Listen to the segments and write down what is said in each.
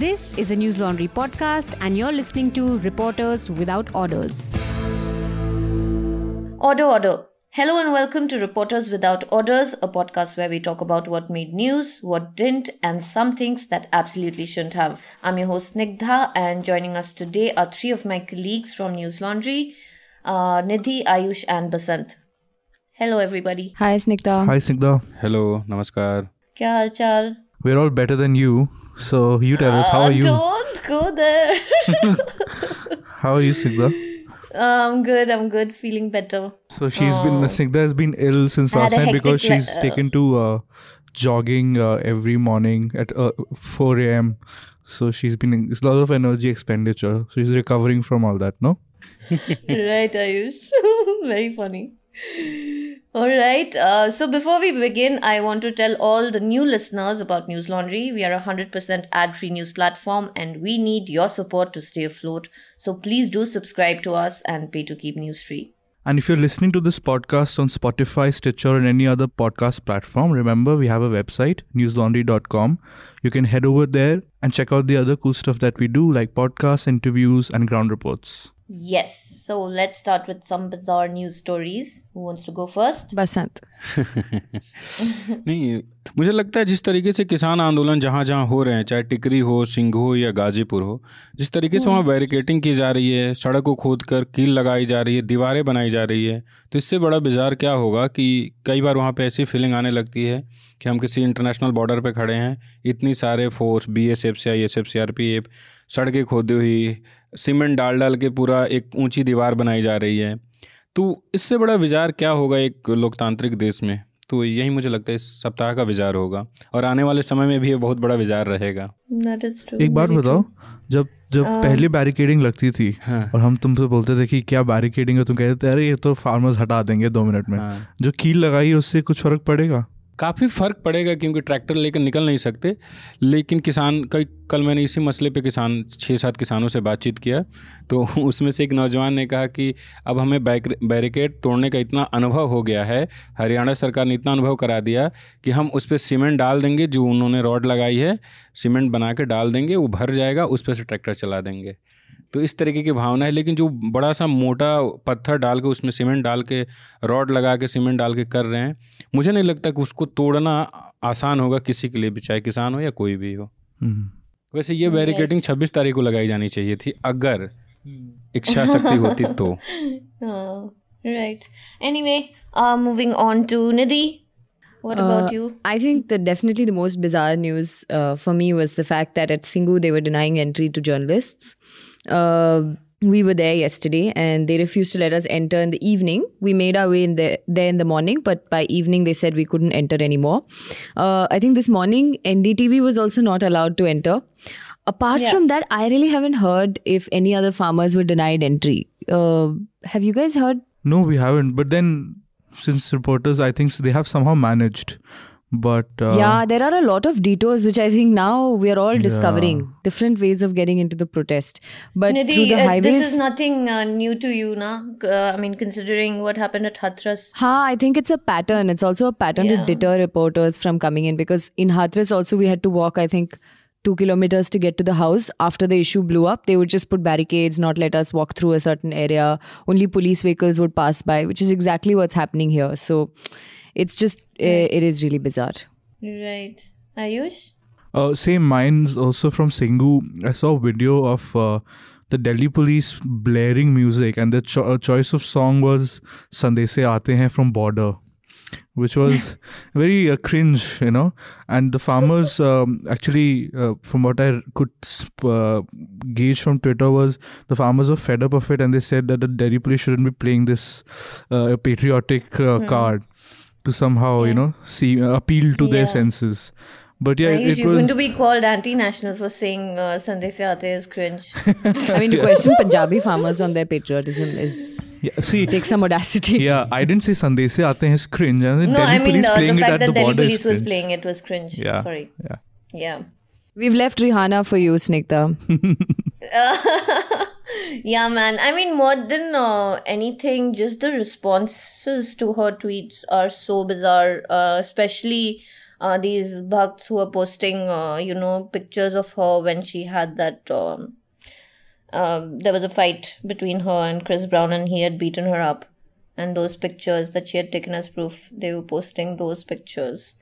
This is a News Laundry podcast, and you're listening to Reporters Without Orders. Order, order. Hello and welcome to Reporters Without Orders, a podcast where we talk about what made news, what didn't, and some things that absolutely shouldn't have. I'm your host Snigdha, and joining us today are three of my colleagues from News Laundry uh, Nidhi, Ayush, and Basant. Hello, everybody. Hi, Snigdha. Hi, Sigda. Hello, namaskar. Kya hal chal? We're all better than you. So you tell us, how Uh, are you? Don't go there. How are you, Sigda? I'm good. I'm good. Feeling better. So she's been, Oh. Sigda has been ill since last time because she's uh, taken to uh, jogging uh, every morning at uh, 4 a.m. So she's been, it's a lot of energy expenditure. So she's recovering from all that, no? right, Ayush. Very funny. All right. Uh, so before we begin, I want to tell all the new listeners about News Laundry. We are a 100% ad free news platform and we need your support to stay afloat. So please do subscribe to us and pay to keep news free. And if you're listening to this podcast on Spotify, Stitcher, and any other podcast platform, remember we have a website, newslaundry.com. You can head over there and check out the other cool stuff that we do, like podcasts, interviews, and ground reports. Yes. So let's start with some bizarre news stories. Who wants to go first? Basant. नहीं मुझे लगता है जिस तरीके से किसान आंदोलन जहाँ जहाँ हो रहे हैं चाहे टिकरी हो सिंघ हो या गाजीपुर हो जिस तरीके से वहाँ बैरिकेटिंग की जा रही है सड़क को खोद कर कील लगाई जा रही है दीवारें बनाई जा रही है तो इससे बड़ा बाज़ार क्या होगा कि कई बार वहाँ पे ऐसी फीलिंग आने लगती है कि हम किसी इंटरनेशनल बॉर्डर पे खड़े हैं इतनी सारे force B S F C I S F C R P F सड़कें खोदी हुई सीमेंट डाल डाल के पूरा एक ऊँची दीवार बनाई जा रही है तो इससे बड़ा विचार क्या होगा एक लोकतांत्रिक देश में तो यही मुझे लगता है इस सप्ताह का विचार होगा और आने वाले समय में भी ये बहुत बड़ा विचार रहेगा That is true. एक बात Very बताओ जब जब uh, पहले बैरिकेडिंग लगती थी हाँ। और हम तुमसे बोलते थे कि क्या बैरिकेडिंग है तुम कहते थे अरे ये तो फार्मर्स हटा देंगे दो मिनट में हाँ। जो कील लगाई उससे कुछ फ़र्क पड़ेगा काफ़ी फ़र्क पड़ेगा क्योंकि ट्रैक्टर लेकर निकल नहीं सकते। लेकिन किसान, कई, कल मैंने इसी मसले पे किसान छः सात किसानों से बातचीत किया। तो उसमें से एक नौजवान ने कहा कि अब हमें बैरिकेड तोड़ने का इतना अनुभव हो गया है, हरियाणा सरकार ने इतना अनुभव करा दिया कि हम उस पर सीमेंट डाल देंगे, जो उन्होंने रॉड लगाई है, सीमेंट बना के डाल देंगे, वो भर जाएगा, उस पर से ट्रैक्टर चला देंगे। तो इस तरीके की भावना है, लेकिन जो बड़ा सा मोटा पत्थर डाल के उसमें सीमेंट डाल के रॉड लगा के सीमेंट डाल के कर रहे हैं मुझे नहीं लगता कि उसको तोड़ना आसान होगा किसी के लिए भी चाहे किसान हो या कोई भी हो हम्म। वैसे ये बैरिकेडिंग 26 तारीख को लगाई जानी चाहिए थी अगर इच्छा शक्ति होती तो Oh, right. Anyway, uh, moving on to Nidhi. What about Uh, you? I think that definitely the most bizarre news uh, for me was the fact that at Singu they were denying entry to journalists. Uh, we were there yesterday and they refused to let us enter in the evening. We made our way in the, there in the morning, but by evening they said we couldn't enter anymore. Uh, I think this morning NDTV was also not allowed to enter. Apart Yeah. from that, I really haven't heard if any other farmers were denied entry. Uh, have you guys heard? No, we haven't. But then, since reporters, I think they have somehow managed. But uh, yeah, there are a lot of detours which I think now we are all discovering Yeah. different ways of getting into the protest. But through the uh, highways, this is nothing uh, new to you, na? Uh, I mean, considering what happened at Hathras. Ha, I think it's a pattern. It's also a pattern Yeah. to deter reporters from coming in because in Hathras also we had to walk, I think, two kilometers to get to the house. After the issue blew up, they would just put barricades, not let us walk through a certain area. Only police vehicles would pass by, which is exactly what's happening here. So it's just, uh, it is really bizarre. Right. Ayush? Uh, same minds also from Singhu. I saw a video of uh, the Delhi police blaring music, and the cho- uh, choice of song was "Sandese Aate Hain" from Border, which was very uh, cringe, you know. And the farmers, um, actually, uh, from what I could uh, gauge from Twitter, was the farmers were fed up of it, and they said that the Delhi police shouldn't be playing this uh, patriotic uh, card to somehow, you Hmm. Know, see uh, appeal to their senses. But yeah, Ayush, it you're was. going to be called anti-national for saying uh, Sandese Aate is cringe. I mean, to question Punjabi farmers on their patriotism is Yeah, see, take some audacity. yeah, I didn't say Sandese Aate Hain is cringe. and no, Delhi I mean police the, playing the fact that the Delhi police was playing it was cringe. Yeah, Sorry. yeah. Yeah. We've left Rihanna for you, Snigdha. yeah, man. I mean, more than uh, anything, just the responses to her tweets are so bizarre. Uh, especially uh, these bhakts who are posting, uh, you know, pictures of her when she had that. Um, um, there was a fight between her and Chris Brown, and he had beaten her up. And those pictures that she had taken as proof, they were posting those pictures.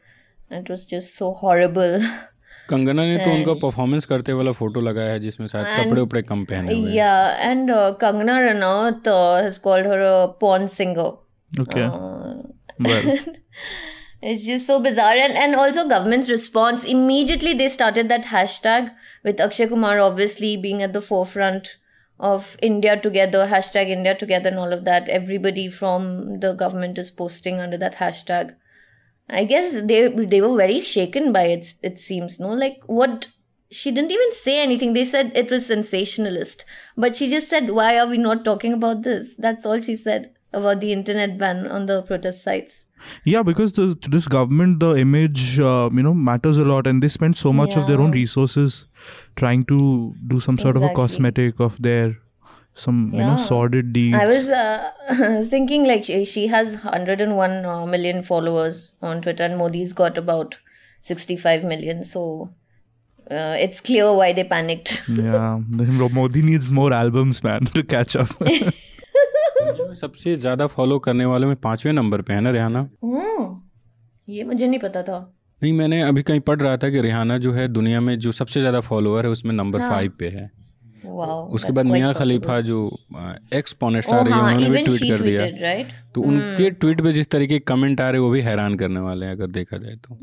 It was just so horrible. Kangana ने तो उनका performance करते वाला photo लगाया है जिसमें शायद कपड़े उपड़े कम पहने हुए हैं। yeah, and uh, Kangana Ranaut uh, has called her a porn singer. Okay. Uh, well, It's just so bizarre. And, and also, government's response immediately they started that hashtag with Akshay Kumar obviously being at the forefront of India together, hashtag India together, and all of that. Everybody from the government is posting under that hashtag. I guess they they were very shaken by it. It seems no, like what she didn't even say anything. They said it was sensationalist, but she just said, "Why are we not talking about this?" That's all she said about the internet ban on the protest sites. yeah, because the, to this government, the image, uh, you know, matters a lot, and they spend so much of their own resources trying to do some sort of a cosmetic of their some yeah. you know sordid deeds. I was uh, thinking like she, she has 101 uh, million followers on Twitter, and Modi's got about 65 million. So uh, it's clear why they panicked. yeah, Modi needs more albums, man, to catch up. सबसे ज़्यादा follow करने वालों में पाँचवें number पे है ना Rihanna हम्म ये मुझे नहीं पता था नहीं मैंने अभी कहीं पढ़ रहा था कि रिहाना जो है दुनिया में जो सबसे ज़्यादा फॉलोअर है उसमें नंबर हाँ। फाइव पे है वाओ उसके बाद मियाँ खलीफा जो एक्स पॉनेट स्टार है उन्होंने भी ट्वीट कर दिया। right? तो तो उनके ट्वीट पे जिस तरीके कमेंट आ रहे वो भी हैरान करने वाले हैं अगर देखा जाए तो।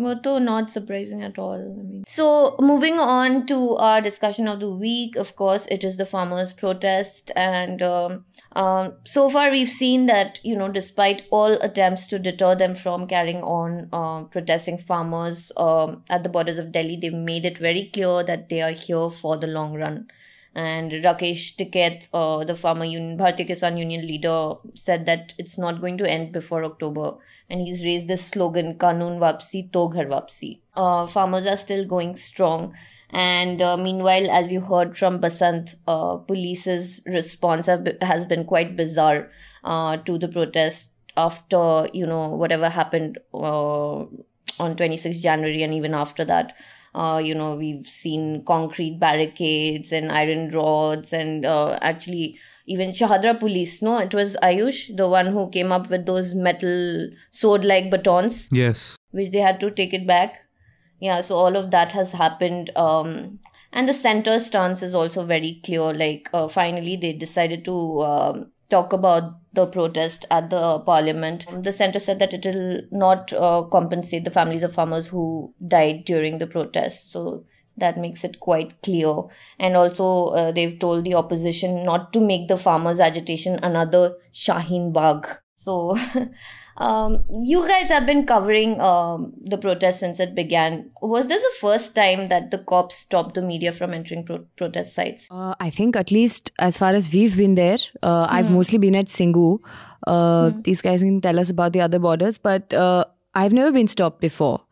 Well, though not surprising at all. I mean, so moving on to our discussion of the week, of course, it is the farmers' protest, and um, um, so far we've seen that you know, despite all attempts to deter them from carrying on uh, protesting farmers um, at the borders of Delhi, they've made it very clear that they are here for the long run. And Rakesh Tikait, uh, the farmer union, Bharatiya Kisan Union leader, said that it's not going to end before October. And he's raised this slogan, Kanun Vapsi, To Ghar Vapsi. Uh, farmers are still going strong. And uh, meanwhile, as you heard from Basant, uh, police's response have, has been quite bizarre uh, to the protest after, you know, whatever happened uh, on 26 January and even after that. Uh, you know, we've seen concrete barricades and iron rods, and uh, actually, even Shahdara police. No, it was Ayush, the one who came up with those metal sword like batons, yes. which they had to take it back. Yeah, so all of that has happened. Um, and the center stance is also very clear. Like, uh, finally, they decided to um, talk about the protest at the parliament. The center said that it will not uh, compensate the families of farmers who died during the protest. So that makes it quite clear. And also, uh, they've told the opposition not to make the farmers' agitation another Shaheen Bagh. So, um, you guys have been covering um, the protest since it began. Was this the first time that the cops stopped the media from entering pro- protest sites? Uh, I think at least as far as we've been there, uh, I've mostly been at Singhu. Uh, These guys can tell us about the other borders, but uh, I've never been stopped before.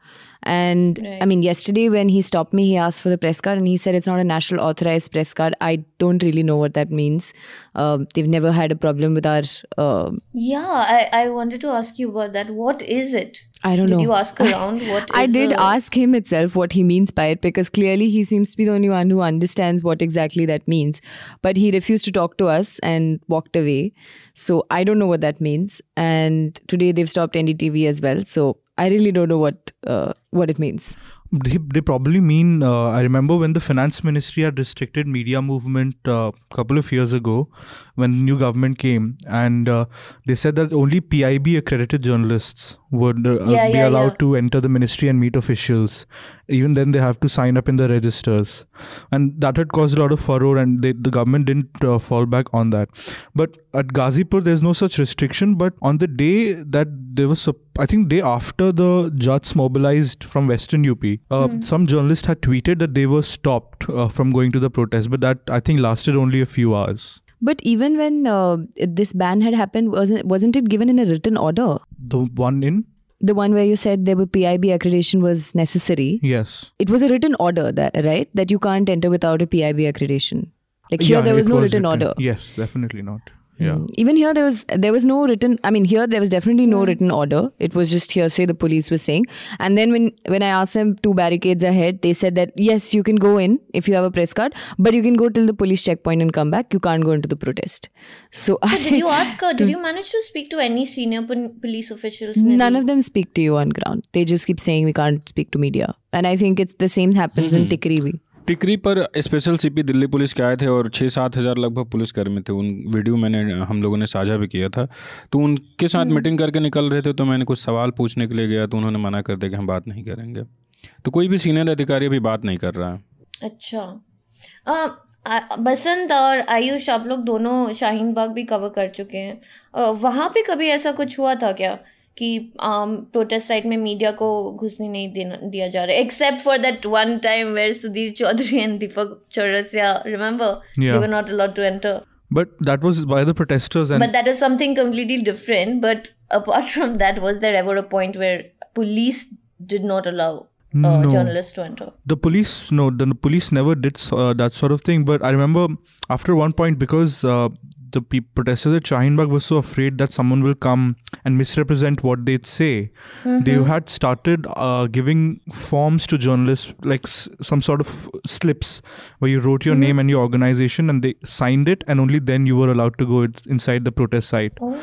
And I mean, yesterday when he stopped me, he asked for the press card and he said it's not a national authorized press card. I don't really know what that means. Um, they've never had a problem with our. Uh, Yeah, I, I wanted to ask you about that. What is it? I don't Did know. Did you ask around? What I did a- ask him itself what he means by it because clearly he seems to be the only one who understands what exactly that means. But he refused to talk to us and walked away. So I don't know what that means. And today they've stopped NDTV as well. So I really don't know what uh, what it means. They, they probably mean. Uh, I remember when the finance ministry had restricted media movement a uh, couple of years ago, when the new government came, and uh, they said that only PIB accredited journalists would uh, Yeah, be yeah, allowed yeah. to enter the ministry and meet officials. Even then, they have to sign up in the registers, and that had caused a lot of furore, and they, the government didn't uh, fall back on that. But at Ghazipur, there's no such restriction. But on the day that there was, I think, day after the Jats mobilized from Western UP, uh, some journalists had tweeted that they were stopped uh, from going to the protest. But that I think lasted only a few hours. But even when uh, this ban had happened, wasn't wasn't it given in a written order? The one in The one where you said there were PIB accreditation was necessary. yes, It was a written order, that right? That you can't enter without a PIB accreditation. Like here, Yeah, there was no written order. Yes, definitely not. Yeah. Mm. Even here, there was there was no written. I mean, here there was definitely no written order. It was just hearsay. The police was saying. And then when when I asked them two barricades ahead, they said that yes, you can go in if you have a press card, but you can go till the police checkpoint and come back. You can't go into the protest. So, So did you ask her? Did you manage to speak to any senior pol- police officials? None of them speak to you on ground. They just keep saying we can't speak to media. And I think it's the same happens in Tikri. टिकरी पर special CP Delhi police के आए थे और छः सात हज़ार लगभग पुलिसकर्मी थे। उन वीडियो मैंने हम लोगों ने साझा भी किया था। तो उनके साथ मीटिंग करके निकल रहे थे तो मैंने कुछ सवाल पूछने के लिए गया तो उन्होंने मना कर दिया कि हम बात नहीं करेंगे। तो कोई भी सीनियर अधिकारी अभी बात नहीं कर रहा है। अच्छा। आ- बसंत और आयुष आप लोग दोनों शाहीन बाग भी कवर कर चुके हैं। वहाँ पे कभी ऐसा कुछ हुआ था क्या? कि प्रोटेस्ट साइट में मीडिया को घुसने नहीं देना दिया जा रहा है except for that one time where Sudhir Chaudhary and Deepak Chaurasia remember they Yeah. Were not allowed to enter But that was by the protesters and but that is something completely different but apart from that was there ever a point where police did not allow uh, No. journalists to enter the police no the police never did uh, that sort of thing but i remember after one point because uh, the protesters at Shaheen Bagh were so afraid that someone will come and misrepresent what they'd say they had started uh, giving forms to journalists like s- some sort of slips where you wrote your name and your organization and they signed it and only then you were allowed to go inside the protest site oh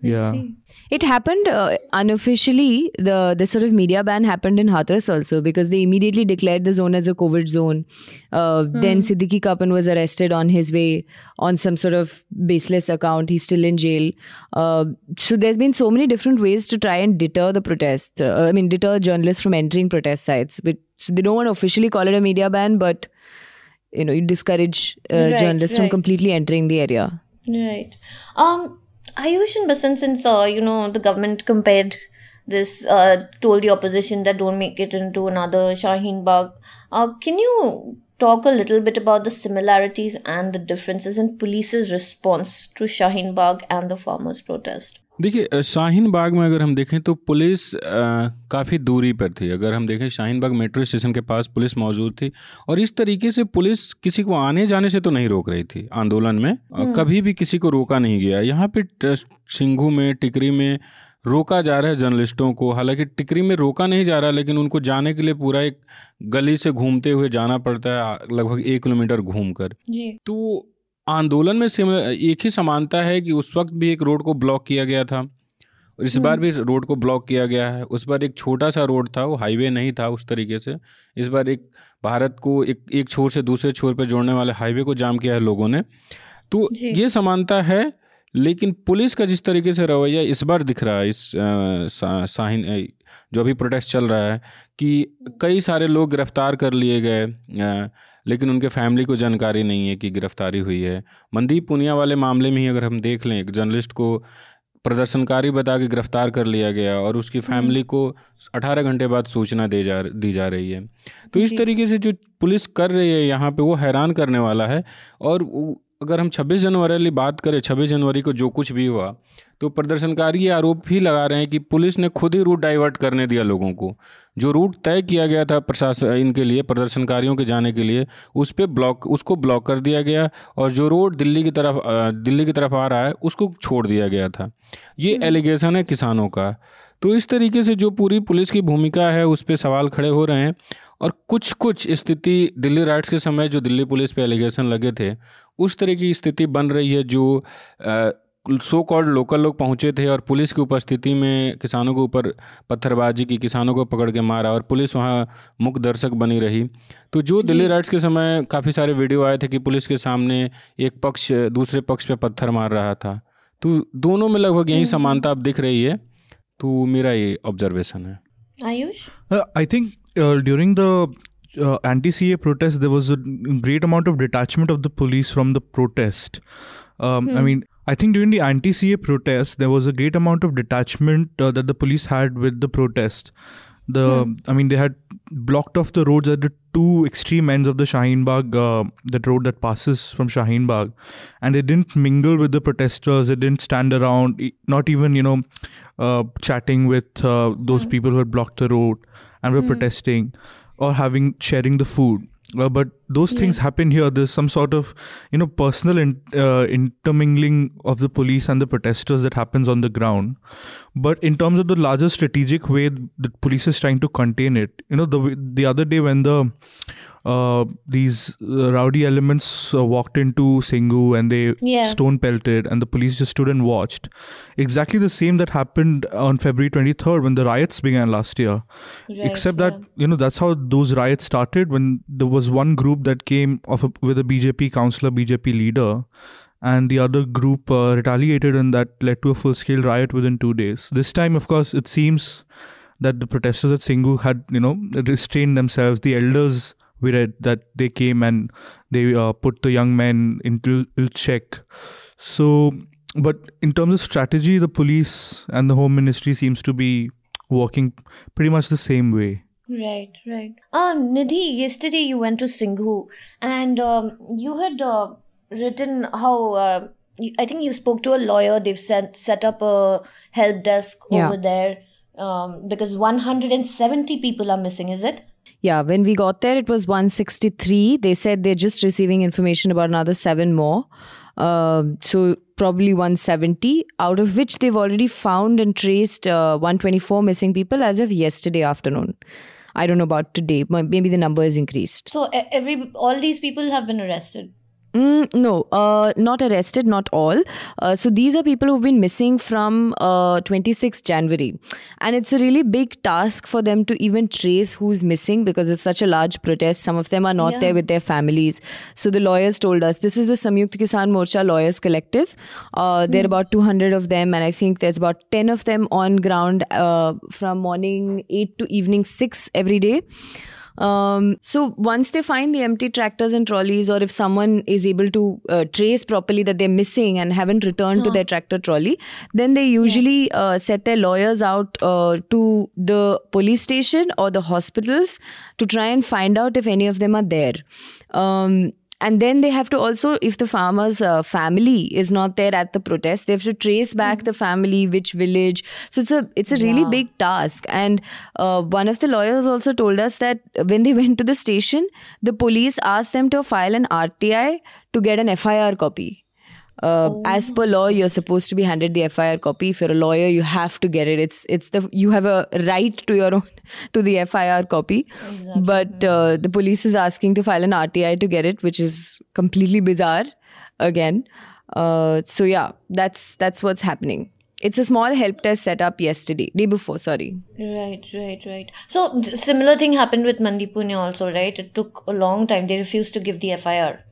Yeah. see. It happened uh, unofficially. The the sort of media ban happened in Hathras also because they immediately declared the zone as a COVID zone. Uh, Then Siddique Kappan was arrested on his way on some sort of baseless account. He's still in jail. Uh, so there's been so many different ways to try and deter the protest. Uh, I mean, deter journalists from entering protest sites. But so they don't want to officially call it a media ban, but you know, you discourage uh, Right, journalists from completely entering the area. Right. Um, Ayush and Basant, since uh, you know the government compared this, uh, told the opposition that don't make it into another Shaheen Bagh. Uh, can you talk a little bit about the similarities and the differences in police's response to Shaheen Bagh and the farmers' protest? देखिए शाहीन बाग में अगर हम देखें तो police काफ़ी दूरी पर थी। अगर हम देखें शाहीन बाग मेट्रो स्टेशन के पास पुलिस मौजूद थी और इस तरीके से पुलिस किसी को आने जाने से तो नहीं रोक रही थी आंदोलन में। कभी भी किसी को रोका नहीं गया। यहाँ पे सिंघू में टिकरी में रोका जा रहा है जर्नलिस्टों को। हालाँकि टिकरी में रोका नहीं जा रहा लेकिन उनको जाने के लिए पूरा एक गली से घूमते हुए जाना पड़ता है लगभग एक किलोमीटर घूम कर तो आंदोलन में एक ही समानता है कि उस वक्त भी एक रोड को ब्लॉक किया गया था। और इस बार भी रोड को ब्लॉक किया गया है। उस बार एक छोटा सा रोड था वो हाईवे नहीं था उस तरीके से। इस बार एक भारत को एक एक छोर से दूसरे छोर पर जोड़ने वाले हाईवे को जाम किया है लोगों ने। तो ये समानता है लेकिन पुलिस का जिस तरीके से रवैया इस बार दिख रहा है इस सा, साहिन जो अभी प्रोटेस्ट चल रहा है कि कई सारे लोग गिरफ़्तार कर लिए गए लेकिन उनके फैमिली को जानकारी नहीं है कि गिरफ्तारी हुई है। मनदीप पुनिया वाले मामले में ही अगर हम देख लें एक जर्नलिस्ट को प्रदर्शनकारी बता के गिरफ़्तार कर लिया गया और उसकी फैमिली को 18 घंटे बाद सूचना दे जा दी जा रही है। तो इस तरीके से जो पुलिस कर रही है यहाँ पे वो हैरान करने वाला है और अगर हम 26 जनवरी वाली बात करें 26 जनवरी को जो कुछ भी हुआ तो प्रदर्शनकारी ये आरोप भी लगा रहे हैं कि पुलिस ने खुद ही रूट डाइवर्ट करने दिया लोगों को। जो रूट तय किया गया था प्रशासन इनके लिए प्रदर्शनकारियों के जाने के लिए उस पर ब्लॉक उसको ब्लॉक कर दिया गया और जो रोड दिल्ली की तरफ़ दिल्ली की तरफ़ आ रहा है उसको छोड़ दिया गया था। ये एलिगेशन है किसानों का। तो इस तरीके से जो पूरी पुलिस की भूमिका है उस पर सवाल खड़े हो रहे हैं और कुछ कुछ स्थिति दिल्ली राइट्स के समय जो दिल्ली पुलिस पे एलिगेशन लगे थे उस तरह की स्थिति बन रही है जो सो कॉल्ड लोकल लोग पहुँचे थे और पुलिस की उपस्थिति में किसानों के ऊपर पत्थरबाजी की किसानों को पकड़ के मारा और पुलिस वहाँ मुख्य दर्शक बनी रही। तो जो दिल्ली राइट्स के समय काफ़ी सारे वीडियो आए थे कि पुलिस के सामने एक पक्ष दूसरे पक्ष पे पत्थर मार रहा था। तो दोनों में लगभग यही समानता अब दिख रही है। तो मेरा ये ऑब्जर्वेशन है। Ayush? I think during the uh, anti-CAA protest, there was a great amount of detachment of the police from the protest. Um, I mean, I think during the anti-CAA protest, there was a great amount of detachment uh, that the police had with the protest. The, I mean, they had blocked off the roads at the two extreme ends of the Shaheen Bagh, uh, that road that passes from Shaheen Bagh, and they didn't mingle with the protesters. They didn't stand around, not even you know, uh, chatting with uh, those people who had blocked the road and were protesting, or having sharing the food. uh, but those things happen here. There's some sort of, you know, personal in, uh, intermingling of the police and the protesters that happens on the ground. But in terms of the larger strategic way the police is trying to contain it, you know, the the other day when the uh, these uh, rowdy elements uh, walked into Singhu and they Yeah. stone pelted, and the police just stood and watched. Exactly the same that happened on February 23rd when the riots began last year. Right, Except that yeah. you know that's how those riots started when there was one group that came of a, with a BJP councillor, BJP leader, and the other group uh, retaliated, and that led to a full-scale riot within two days. This time, of course, it seems that the protesters at Singhu had you know restrained themselves. The elders we read that they came and they uh, put the young men into check. So, but in terms of strategy, the police and the home ministry seems to be working pretty much the same way. Right, right. Uh, Nidhi, yesterday you went to Singhu and um, you had uh, written how uh, you, I think you spoke to a lawyer. They've set, set up a help desk Yeah. over there um, because 170 people are missing, is it? Yeah, when we got there, it was 163. They said they're just receiving information about another seven more. Um, so probably 170, out of which they've already found and traced uh, 124 missing people as of yesterday afternoon. I don't know about today. Maybe the number is increased. So every all these people have been arrested. Mm, no, uh, not arrested, not all. Uh, so these are people who've been missing from uh, 26 January. And it's a really big task for them to even trace who's missing because it's such a large protest. Some of them are not Yeah. there with their families. So the lawyers told us this is the Samyukt Kisan Morcha Lawyers Collective. Uh, there are about 200 of them, and I think there's about 10 of them on ground uh, from morning 8 to evening 6 every day. Um, so once they find the empty tractors and trolleys, or if someone is able to uh, trace properly that they're missing and haven't returned to their tractor trolley, then they usually uh, set their lawyers out uh, to the police station or the hospitals to try and find out if any of them are there. Um, and then they have to also if the farmer's uh, family is not there at the protest they have to trace back the family which village. So it's a it's a really Yeah. big task. And uh, one of the lawyers also told us that when they went to the station the police asked them to file an rti to get an fir copy uh, as per law you're supposed to be handed the fir copy if you're a lawyer you have to get it it's it's the you have a right to your own to the fir copy but uh, the police is asking to file an rti to get it which is completely bizarre again uh, so yeah that's that's what's happening it's a small help desk set up yesterday day before sorry Right, right, right. So similar thing happened with Mandeep Punia also, right? It took a long time. They refused to give the FIR.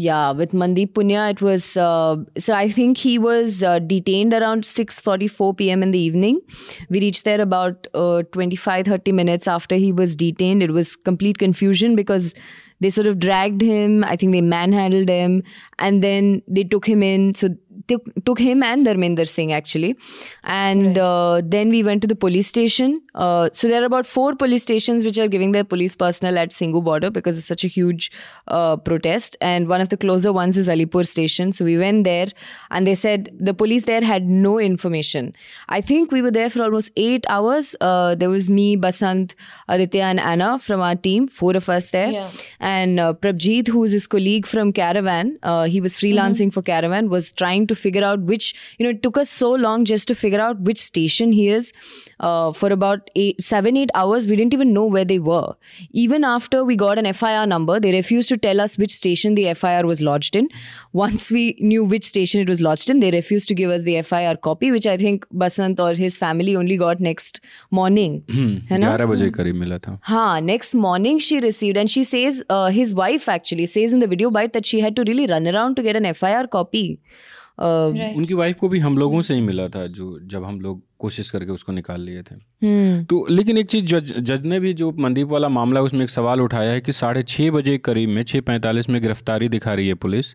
Yeah, with Mandeep Punia, it was uh, so. I think he was uh, detained around six forty-four p.m. in the evening. We reached there about uh, 25, 30 minutes after he was detained. It was complete confusion because they sort of dragged him. I think they manhandled him, and then they took him in. So took, took him and Dharmender Singh actually, and uh, then we went to the police station. Uh, so there are about four police stations which are giving their police personnel at Singhu border because it's such a huge uh, protest, and one of the closer ones is Alipur station. So we went there, and they said the police there had no information. I think we were there for almost eight hours. Uh, there was me, Basant, Aditya, and Anna from our team, four of us there, Yeah. and uh, Prabhjit, who is his colleague from Caravan, uh, he was freelancing for Caravan, was trying to figure out which, you know, it took us so long just to figure out which station he is. Uh, for about eight, seven, eight hours, we didn't even know where they were. Even after we got an FIR number, they refused to tell us which station the FIR was lodged in. Once we knew which station it was lodged in, they refused to give us the FIR copy, which I think Basant or his family only got next morning. है ना? ग्यारह बजे करीब मिला था Ha, next morning she received, and she says, uh, his wife actually says in the video bite that she had to really run around to get an FIR copy. Uh, Right. उनकी wife को भी हम लोगों से ही मिला था जो जब हम लोग कोशिश करके उसको निकाल लिए थे hmm. तो लेकिन एक चीज़ जज जज ने भी जो मनदीप वाला मामला है, उसमें एक सवाल उठाया है कि साढ़े छः बजे करीब में छः पैंतालीस में गिरफ्तारी दिखा रही है पुलिस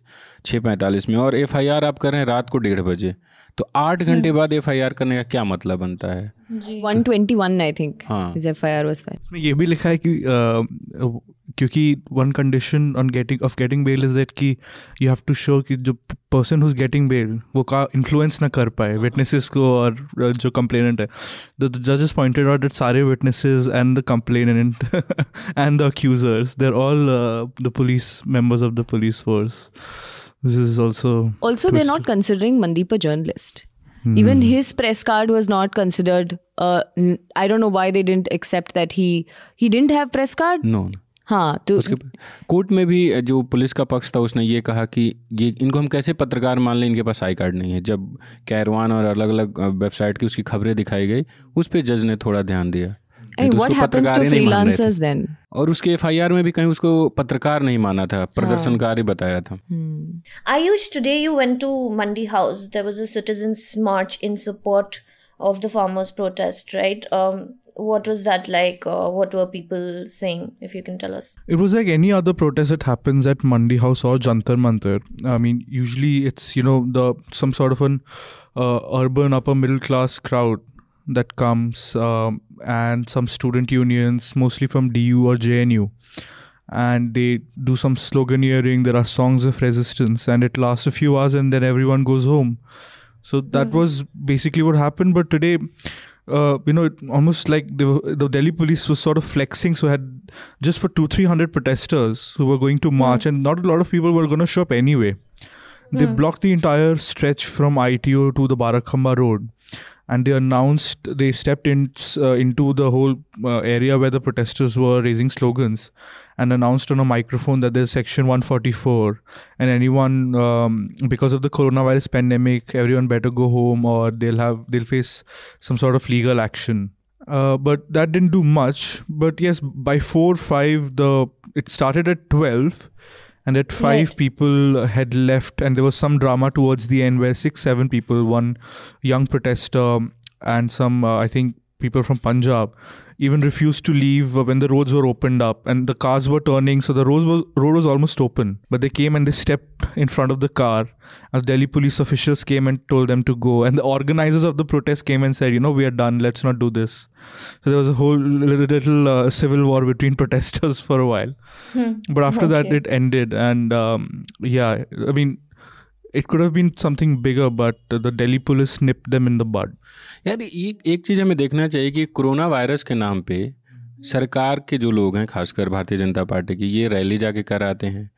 छः पैंतालीस में और एफआईआर आप कर रहे हैं रात को डेढ़ बजे तो आठ घंटे बाद एफआईआर करने का क्या मतलब बनता है? 121, I think, हाँ। his FIR was filed. उसमें ये भी लिखा है कि क्योंकि one condition on getting of getting bail is that कि यू हैव टू शो कि जो पर्सन हुज गेटिंग बेल वो का इन्फ्लुएंस ना कर पाए विटनेसेस को और जो कंप्लेनेंट है। द जजेस पॉइंटेड आउट दैट सारे witnesses and the complainant and the accusers they are all the police members of the police force This is also Also, they're not considering Mandeep a journalist. Mm. Even his press card was not considered. Uh, n- I don't know why they didn't accept that he he didn't have press card. No हाँ तो उसके court में भी जो police का पक्ष था उसने ये कहा कि ये इनको हम कैसे पत्रकार मान लें इनके पास आई कार्ड नहीं है जब कैरवान और अलग अलग वेबसाइट की उसकी खबरें दिखाई गई उस पर जज ने थोड़ा ध्यान दिया नहीं mean, तो what उसको happens to पत्रकार ही नहीं मान रहे थे। freelancers then? और उसके एफआईआर में भी कहीं उसको पत्रकार नहीं माना था प्रदर्शनकारी बताया था Ayush, today you went to Mandi House. There was a citizens' march in support of the farmers' protest, right? Um, what was that like? Uh, what were people saying? If you can tell us. It was like any other protest that happens at Mandi House or Jantar Mantar. I mean, usually it's you know the some sort of an uh, urban upper middle class crowd that comes um, and some student unions, mostly from DU or JNU, and they do some sloganeering. There are songs of resistance, and it lasts a few hours, and then everyone goes home. So that was basically what happened. But today, uh, you know, it almost like the the Delhi police was sort of flexing. So had just for two three hundred protesters who were going to march, and not a lot of people were going to show up anyway. They blocked the entire stretch from ITO to the Barakhamba Road, and they announced they stepped in uh, into the whole uh, area where the protesters were raising slogans, and announced on a microphone that there's Section 144, and anyone um, because of the coronavirus pandemic, everyone better go home or they'll have they'll face some sort of legal action. Uh, but that didn't do much. But yes, by four five, the it started at twelve, and at five Right. people had left, and there was some drama towards the end where six seven people, one young protester, and some uh, I think people from Punjab, even refused to leave when the roads were opened up and the cars were turning. So the road was road was almost open, but they came and they stepped in front of the car. And Delhi police officials came and told them to go, and the organizers of the protest came and said, "You know, we are done. Let's not do this." So there was a whole little, little uh, civil war between protesters for a while. But after that, it ended, and um, yeah, I mean, it could have been something bigger, but the Delhi police nipped them in the bud. यार एक एक चीज़ हमें देखना चाहिए कि corona virus के नाम पे सरकार के जो लोग हैं, खासकर भारतीय जनता पार्टी की, ये रैली जाके कराते हैं।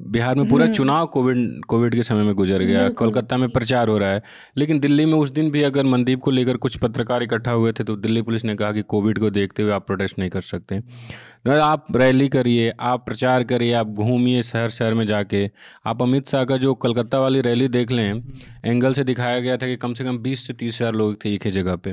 बिहार में पूरा चुनाव कोविड कोविड के समय में गुजर गया कोलकाता में प्रचार हो रहा है। लेकिन दिल्ली में उस दिन भी अगर मनदीप को लेकर कुछ पत्रकार इकट्ठा हुए थे तो दिल्ली पुलिस ने कहा कि कोविड को देखते हुए आप प्रोटेस्ट नहीं कर सकते। अगर आप रैली करिए आप प्रचार करिए आप घूमिए शहर शहर में जाके। आप अमित शाह का जो कलकत्ता वाली रैली देख लें एंगल से दिखाया गया था कि कम से कम बीस से तीस हज़ार लोग थे एक ही जगह पे।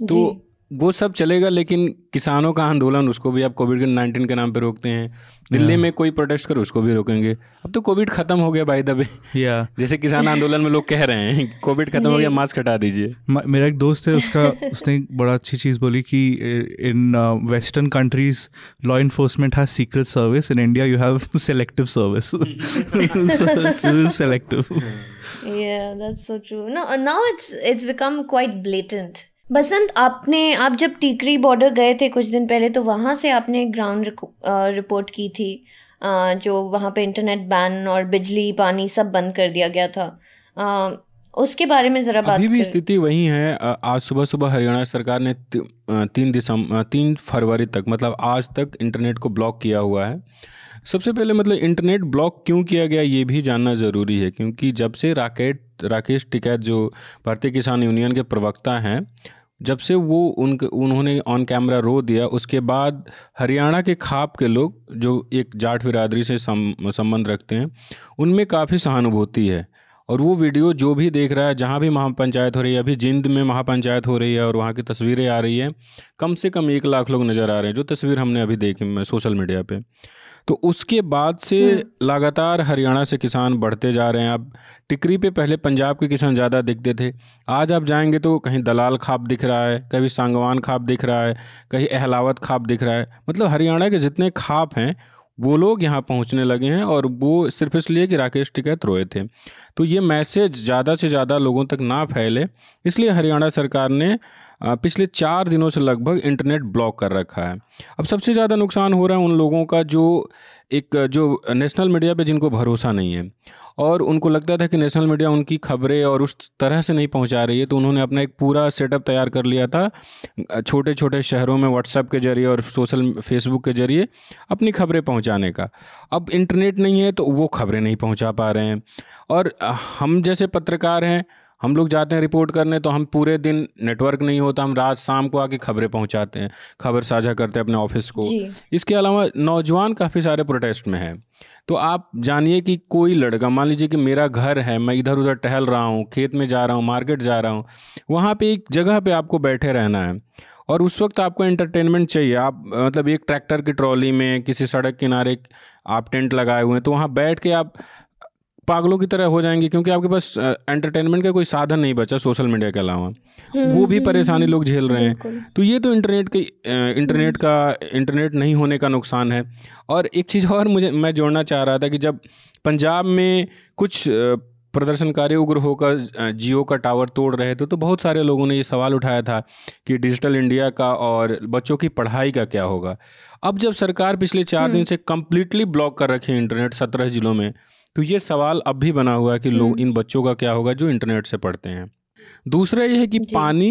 तो वो सब चलेगा लेकिन किसानों का आंदोलन उसको भी आप कोविड के नाइन्टीन के नाम पे रोकते हैं। दिल्ली में कोई प्रोटेस्ट करे उसको भी रोकेंगे। अब तो कोविड खत्म हो गया भाई दबे Yeah. जैसे किसान आंदोलन में लोग कह रहे हैं कोविड खत्म हो गया मास्क हटा दीजिए। मेरा एक दोस्त है उसका उसने बड़ा अच्छी चीज़ बोली कि in western countries law enforcement has secret service in India you have selective service selective Yeah, that's so true. No, uh, now it's it's become quite blatant. Basant आपने आप जब टीकरी बॉर्डर गए थे कुछ दिन पहले तो वहाँ से आपने ग्राउंड रिपोर्ट की थी जो वहाँ पे इंटरनेट बैन और बिजली पानी सब बंद कर दिया गया था। उसके बारे में ज़रा बात अभी भी स्थिति वही है आज सुबह सुबह हरियाणा सरकार ने तीन दिसंबर तीन फरवरी तक मतलब आज तक इंटरनेट को ब्लॉक किया हुआ है। सबसे पहले मतलब इंटरनेट ब्लॉक क्यों किया गया ये भी जानना ज़रूरी है क्योंकि जब से राकेट राकेश टिकैत जो भारतीय किसान यूनियन के प्रवक्ता हैं जब से वो उन उन्होंने ऑन कैमरा रो दिया, उसके बाद हरियाणा के खाप के लोग जो एक जाट बिरादरी से संबंध रखते हैं, उनमें काफ़ी सहानुभूति है। और वो वीडियो जो भी देख रहा है, जहाँ भी महापंचायत हो रही है, अभी जिंद में महापंचायत हो रही है और वहाँ की तस्वीरें आ रही हैं, कम से कम एक लाख लोग नज़र आ रहे हैं, जो तस्वीर हमने अभी देखी, सोशल मीडिया पे। तो उसके बाद से लगातार हरियाणा से किसान बढ़ते जा रहे हैं। अब टिकरी पे पहले पंजाब के किसान ज़्यादा दिखते थे। आज आप जाएँगे तो कहीं दलाल खाप दिख रहा है कभी सांगवान खाप दिख रहा है कहीं अहलावत खाप दिख रहा है। मतलब हरियाणा के जितने खाप हैं वो लोग यहाँ पहुँचने लगे हैं और वो सिर्फ़ इसलिए कि राकेश टिकैत रोए थे। तो ये मैसेज ज़्यादा से ज़्यादा लोगों तक ना फैले। इसलिए हरियाणा सरकार ने पिछले चार दिनों से लगभग इंटरनेट ब्लॉक कर रखा है। अब सबसे ज़्यादा नुकसान हो रहा है उन लोगों का जो एक, जो नेशनल मीडिया पे जिनको भरोसा नहीं है। और उनको लगता था कि नेशनल मीडिया उनकी खबरें और उस तरह से नहीं पहुँचा रही है तो उन्होंने अपना एक पूरा सेटअप तैयार कर लिया था छोटे छोटे शहरों में व्हाट्सएप के ज़रिए और सोशल फेसबुक के ज़रिए अपनी खबरें पहुँचाने का। अब इंटरनेट नहीं है तो वो खबरें नहीं पहुँचा पा रहे हैं। और हम जैसे पत्रकार हैं हम लोग जाते हैं रिपोर्ट करने तो हम पूरे दिन नेटवर्क नहीं होता हम रात शाम को आके खबरें पहुंचाते हैं खबर साझा करते हैं अपने ऑफ़िस को। इसके अलावा नौजवान काफ़ी सारे प्रोटेस्ट में हैं। तो आप जानिए कि कोई लड़का मान लीजिए कि मेरा घर है मैं इधर उधर टहल रहा हूँ खेत में जा रहा हूँ मार्केट जा रहा हूँ वहाँ पे एक जगह पे आपको बैठे रहना है और उस वक्त आपको एंटरटेनमेंट चाहिए। आप मतलब एक ट्रैक्टर की ट्रॉली में किसी सड़क किनारे आप टेंट लगाए हुए हैं तो वहाँ बैठ के आप पागलों की तरह हो जाएँगे क्योंकि आपके पास एंटरटेनमेंट का कोई साधन नहीं बचा सोशल मीडिया के अलावा। हम्म, वो भी हम्म, परेशानी हम्म, लोग झेल रहे हैं। तो ये तो इंटरनेट के इंटरनेट का इंटरनेट नहीं होने का नुकसान है। और एक चीज़ और मुझे मैं जोड़ना चाह रहा था कि जब पंजाब में कुछ प्रदर्शनकारी उग्र होकर जियो का टावर तोड़ रहे थे तो बहुत सारे लोगों ने ये सवाल उठाया था कि डिजिटल इंडिया का और बच्चों की पढ़ाई का क्या होगा। अब जब सरकार पिछले चार दिन से कम्प्लीटली ब्लॉक कर रखी है इंटरनेट सत्रह जिलों में तो ये सवाल अब भी बना हुआ है कि लोग हम्म। इन बच्चों का क्या होगा जो इंटरनेट से पढ़ते हैं दूसरा यह है कि पानी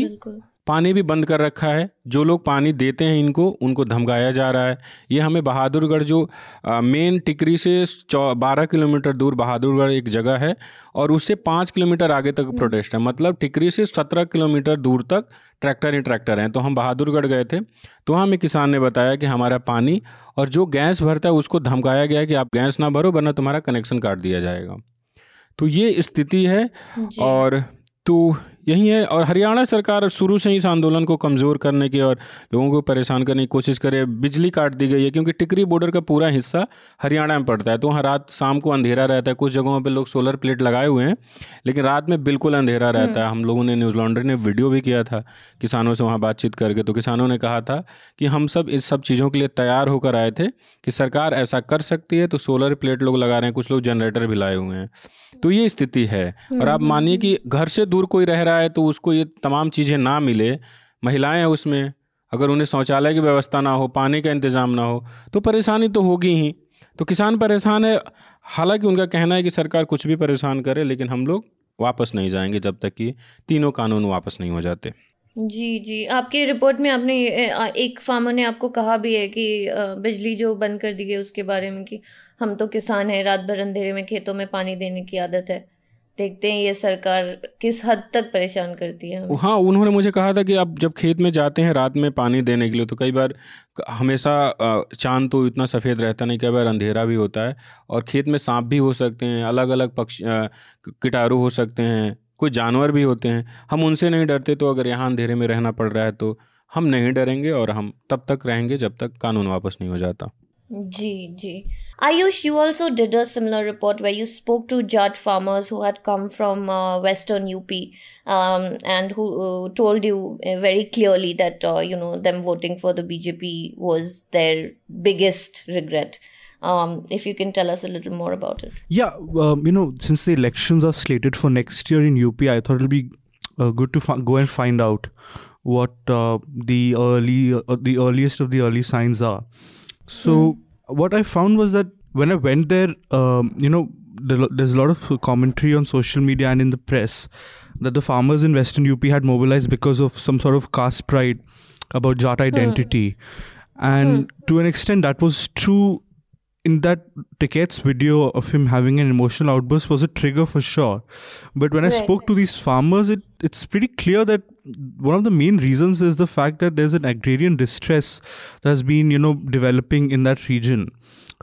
पानी भी बंद कर रखा है। जो लोग पानी देते हैं इनको उनको धमकाया जा रहा है। ये हमें बहादुरगढ़ जो मेन टिकरी से चौ बारह किलोमीटर दूर बहादुरगढ़ एक जगह है और उससे पाँच किलोमीटर आगे तक प्रोटेस्ट है। मतलब टिकरी से सत्रह किलोमीटर दूर तक ट्रैक्टर ही ट्रैक्टर हैं। तो हम बहादुरगढ़ गए थे। तो वहाँ हमें किसान ने बताया कि हमारा पानी और जो गैस भरता है उसको धमकाया गया है कि आप गैस ना भरो वरना तुम्हारा कनेक्शन काट दिया जाएगा। तो ये स्थिति है और तो यही है। और हरियाणा सरकार शुरू से ही इस आंदोलन को कमज़ोर करने की और लोगों को परेशान करने की कोशिश करे बिजली काट दी गई है क्योंकि टिकरी बॉर्डर का पूरा हिस्सा हरियाणा में पड़ता है। तो वहाँ रात शाम को अंधेरा रहता है। कुछ जगहों पर लोग सोलर प्लेट लगाए हुए हैं लेकिन रात में बिल्कुल अंधेरा रहता है। हम लोगों ने न्यूज़ लॉन्ड्री ने वीडियो भी किया था किसानों से वहाँ बातचीत करके। तो किसानों ने कहा था कि हम सब इस सब चीज़ों के लिए तैयार होकर आए थे कि सरकार ऐसा कर सकती है। तो सोलर प्लेट लोग लगा रहे हैं कुछ लोग जनरेटर भी लाए हुए हैं। तो ये स्थिति है। और आप मानिए कि घर से दूर कोई रह रहा है तो उसको ये तमाम चीज़ें ना मिले। महिलाएँ हैं उसमें। अगर उन्हें शौचालय की व्यवस्था ना हो, पानी का इंतज़ाम ना हो तो परेशानी तो होगी ही। तो किसान परेशान है। हालाँकि उनका कहना है कि सरकार कुछ भी परेशान करे, लेकिन हम लोग वापस नहीं जाएँगे जब तक कि तीनों कानून वापस नहीं हो जाते। जी जी। आपके रिपोर्ट में आपने एक फार्मर ने आपको कहा भी है कि बिजली जो बंद कर दी गई उसके बारे में कि हम तो किसान हैं, रात भर अंधेरे में खेतों में पानी देने की आदत है। देखते हैं ये सरकार किस हद तक परेशान करती है हाँ उन्होंने मुझे कहा था कि आप जब खेत में जाते हैं रात में पानी देने के लिए तो कई बार हमेशा चाँद तो इतना सफ़ेद रहता नहीं, कई बार अंधेरा भी होता है और खेत में सांप भी हो सकते हैं अलग अलग पक्षी कीटाणु हो सकते हैं कुछ जानवर भी होते हैं। हम उनसे नहीं डरते तो अगर यहाँ अंधेरे में रहना पड़ रहा है तो हम नहीं डरेंगे और हम तब तक रहेंगे जब तक कानून वापस नहीं हो जाता। जी जी Ayush, you also did a similar report where you spoke to Jat farmers who had come from uh, Western UP um, and who uh, told you uh, very clearly that you know them voting for the BJP was their biggest regret. Um, if you can tell us a little more about it. Yeah, um, you know, since the elections are slated for next year in UP, I thought it'll be good to go and find out what the early, the earliest of the early signs are. So. Mm what I found was that when I went there, um, you know, there's a lot of commentary on social media and in the press that the farmers in Western UP had mobilized because of some sort of caste pride about Jat identity. Hmm. And hmm. to an extent, that was true in that Tikait's video of him having an emotional outburst was a trigger for sure. But when right. I spoke to these farmers, it, it's pretty clear that one of the main reasons is the fact that there's an agrarian distress that has been, you know, developing in that region,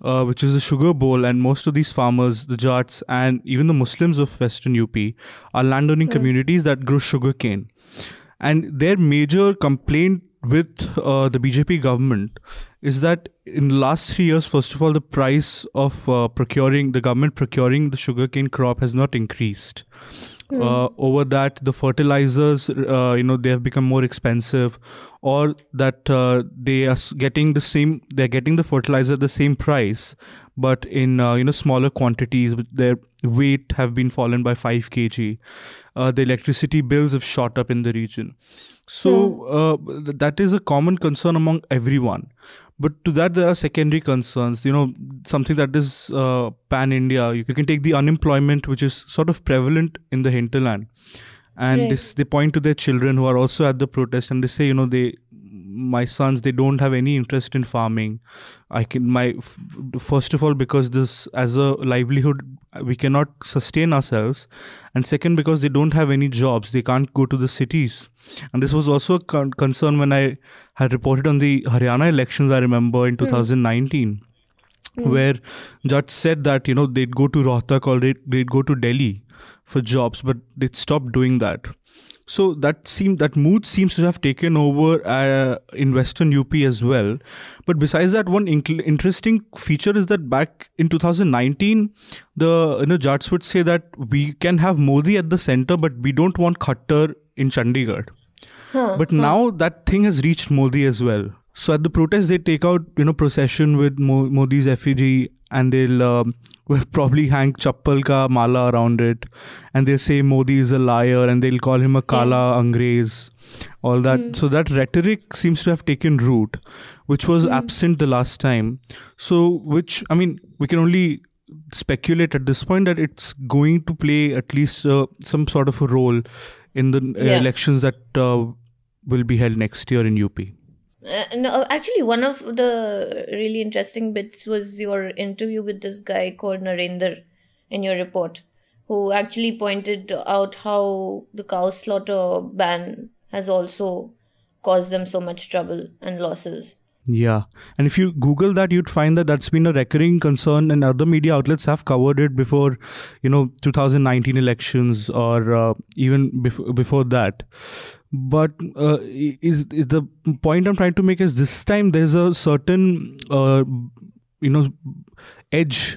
uh, which is the sugar bowl. And most of these farmers, the Jats and even the Muslims of Western UP, are landowning mm. communities that grow sugarcane. And their major complaint with uh, the BJP government is that in the last three years, first of all, the price of uh, procuring the government procuring the sugarcane crop has not increased. Mm. Uh, over that, the fertilizers, uh, you know, they have become more expensive, or that uh, they are getting the same, they're getting the fertilizer at the same price, but in uh, you know smaller quantities. Their weight have been fallen by five kg. Uh, the electricity bills have shot up in the region. So uh, th- that is a common concern among everyone. But to that, there are secondary concerns. You know, something that is uh, pan India. You can take the unemployment, which is sort of prevalent in the hinterland, and Right. this, they point to their children who are also at the protest, and they say, you know, they my sons they don't have any interest in farming. I can my f- first of all because this as a livelihood we cannot sustain ourselves. And second because they don't have any jobs they can't go to the cities. And this was also a con- concern when i had reported on the haryana elections i remember in hmm. 2019 where judge said that you know they'd go to rohtak or they'd, they'd go to delhi for jobs but they'd stopped doing that. So that seemed that mood seems to have taken over uh, in western up as well. But besides that one inc- interesting feature is that back in 2019 the you know judges would say that we can have modi at the center but we don't want khattar in chandigarh. But now that thing has reached Modi as well. So at the protest, they take out you know procession with Mo- Modi's effigy, and they'll will probably hang chappal ka mala around it, and they say Modi is a liar, and they'll call him a kala angrez, all that. So that rhetoric seems to have taken root, which was absent the last time. So which I mean, we can only speculate at this point that it's going to play at least uh, some sort of a role in the uh, Yeah. elections that uh, will be held next year in UP. Uh, no, actually, one of the really interesting bits was your interview with this guy called Narendra in your report, who actually pointed out how the cow slaughter ban has also caused them so much trouble and losses. Yeah, and if you Google that, you'd find that that's been a recurring concern, and other media outlets have covered it before, you know, 2019 elections or uh, even before before that. But uh, is is the point I'm trying to make is this time there's a certain, uh, you know, edge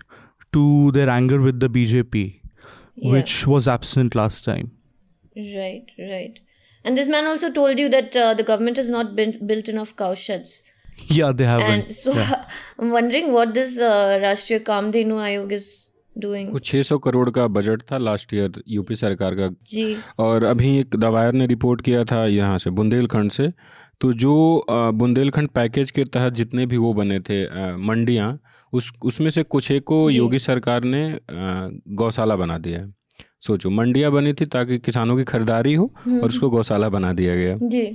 to their anger with the BJP, Yeah. which was absent last time. Right, right. And this man also told you that uh, the government has not been built enough cow sheds. Yeah, they haven't. And so I'm wondering what this uh, Rashtriya Kamdhenu Aayog is doing. कुछ 600 करोड़ का budget था last year UP सरकार का। जी। और अभी एक दवायर ने report किया था यहाँ से बुंदेलखंड से। तो जो बुंदेलखंड पैकेज के तहत जितने भी वो बने थे मंडियाँ उस उसमें से कुछ एक को योगी सरकार ने गौशाला बना दिया है। सोचो मंडियाँ बनी थी ताकि किसानों की खरीदारी हो और उसको गौशाला बना दिया गया। जी।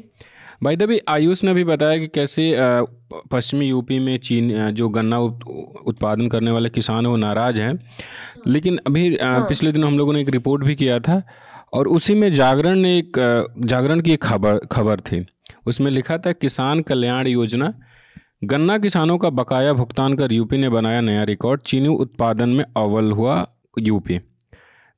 भाई दबी आयुष ने भी बताया कि कैसे पश्चिमी यूपी में चीन जो गन्ना उत्पादन करने वाले किसान हैं वो नाराज़ हैं। लेकिन अभी अ, पिछले दिनों हम लोगों ने एक रिपोर्ट भी किया था और उसी में जागरण ने एक जागरण की एक खबर खबर थी। उसमें लिखा था किसान कल्याण योजना गन्ना किसानों का बकाया भुगतान कर यूपी ने बनाया नया रिकॉर्ड चीनी उत्पादन में अव्वल हुआ यूपी।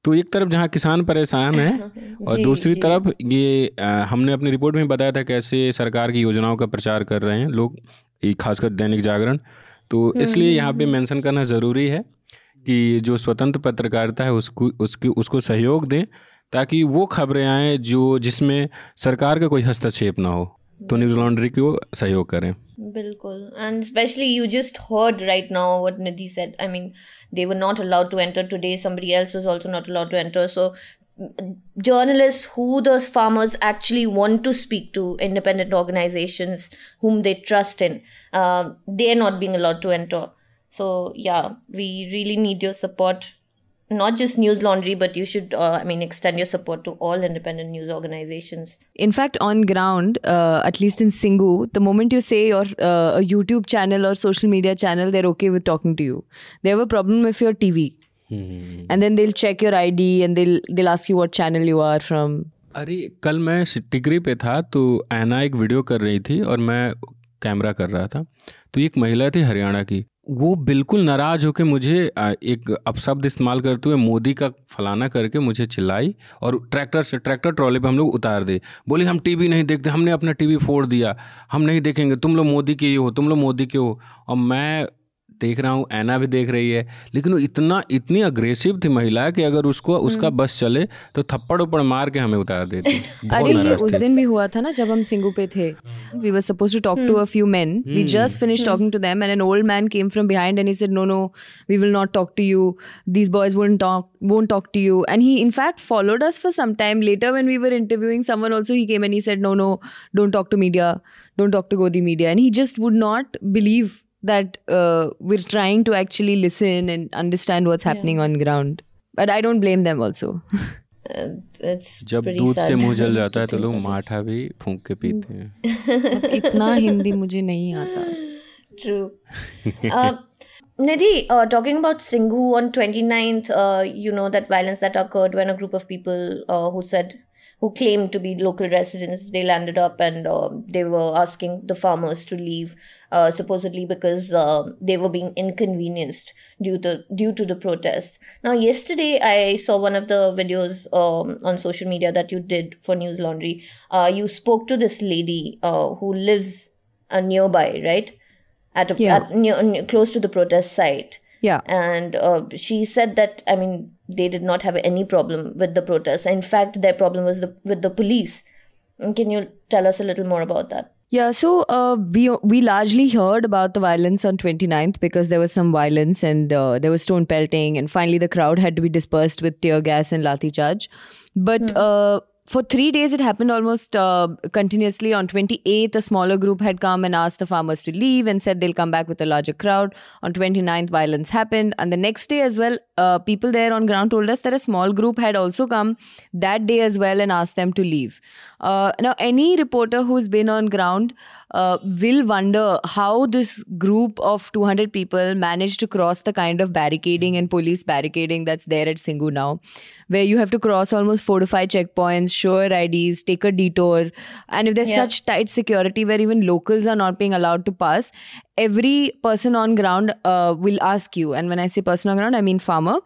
तो एक तरफ़ जहाँ किसान परेशान है और जी, दूसरी जी। तरफ़ ये अ, हमने अपनी रिपोर्ट में बताया था कैसे सरकार की योजनाओं का प्रचार कर रहे हैं लोग खासकर दैनिक जागरण तो इसलिए यहाँ पे मेंशन करना ज़रूरी है कि जो स्वतंत्र पत्रकारिता है उसको उसकी उसको सहयोग दें ताकि वो खबरें आएँ जो जिसमें सरकार का कोई हस्तक्षेप ना हो तो न्यूज़ लॉन्ड्री को सहयोग करें Bilkul. And especially you just heard right now what Nidhi said. I mean, they were not allowed to enter today. Somebody else was also not allowed to enter. So journalists who the farmers actually want to speak to, independent organizations whom they trust in, um, they're not being allowed to enter. So yeah, we really need your support. Not just News Laundry, but you should, uh, I mean, extend your support to all independent news organizations. In fact, on ground, uh, at least in Singu, the moment you say your uh, a YouTube channel or social media channel, they're okay with talking to you. They have a problem with your TV, and then they'll check your ID and they'll they'll ask you what channel you are from. अरे कल मैं Tigray पे था तो ऐना एक video कर रही थी और मैं कैमरा कर रहा था तो एक महिला थी हरियाणा की वो बिल्कुल नाराज़ होकर मुझे एक अपशब्द इस्तेमाल करते हुए मोदी का फलाना करके मुझे चिल्लाई और ट्रैक्टर से, ट्रैक्टर ट्रॉली पे हम लोग उतार दे बोली, हम टीवी नहीं देखते, हमने अपना टीवी फोड़ दिया, हम नहीं देखेंगे, तुम लोग मोदी के ये हो, तुम लोग मोदी के हो। और मैं देख रहा हूँ ऐना भी देख रही है लेकिन वो इतना इतनी अग्रेसिव थी महिला कि अगर उसको उसका बस चले तो थप्पड़ उप्पड़ मार के हमें उतार देती अरे ये उस दिन भी हुआ था ना जब हम सिंगू पे थे we were supposed to talk to a few men we just finished talking to them and an old man came from behind and he said no no we will not talk to you these boys won't talk won't talk to you and he in fact followed us for some time later when we were interviewing someone also he came and he said no no don't talk to media don't talk to godi media and he just would not believe that uh, we're trying to actually listen and understand what's happening on ground but i don't blame them also It's, it's जब pretty दूध से sad मुंह जल to जाता है तो think लोग about this. माठा भी फूंक के पीते हैं इतना हिंदी मुझे नहीं आता True. uh, Nidhi, uh, talking about Singhu on 29th, uh, you know, that violence that occurred when a group of people uh, who said, who claimed to be local residents, they landed up and uh, they were asking the farmers to leave, uh, supposedly because uh, they were being inconvenienced due to due to the protest. Now, yesterday I saw one of the videos um, on social media that you did for News Laundry. Uh, you spoke to this lady uh, who lives uh, nearby, right? At, a, Yeah. at near, near, close to the protest site. Yeah And uh, she said that, I mean, they did not have any problem with the protests. In fact, their problem was the, with the police. Can you tell us a little more about that? Yeah, so uh, we we largely heard about the violence on 29th because there was some violence and uh, there was stone pelting, and finally the crowd had to be dispersed with tear gas and lathi charge. But uh, for three days, it happened almost uh, continuously. On 28th, a smaller group had come and asked the farmers to leave and said they'll come back with a larger crowd. On 29th, violence happened, and the next day as well, uh, people there on ground told us that a small group had also come that day as well and asked them to leave. Uh, now, any reporter who's been on ground uh, will wonder how this group of 200 people managed to cross the kind of barricading and police barricading that's there at Singhu now, where you have to cross almost four to five checkpoints, show your IDs, take a detour. And if there's Yeah. such tight security where even locals are not being allowed to pass, every person on ground uh, will ask you, and when I say person on ground, I mean farmer,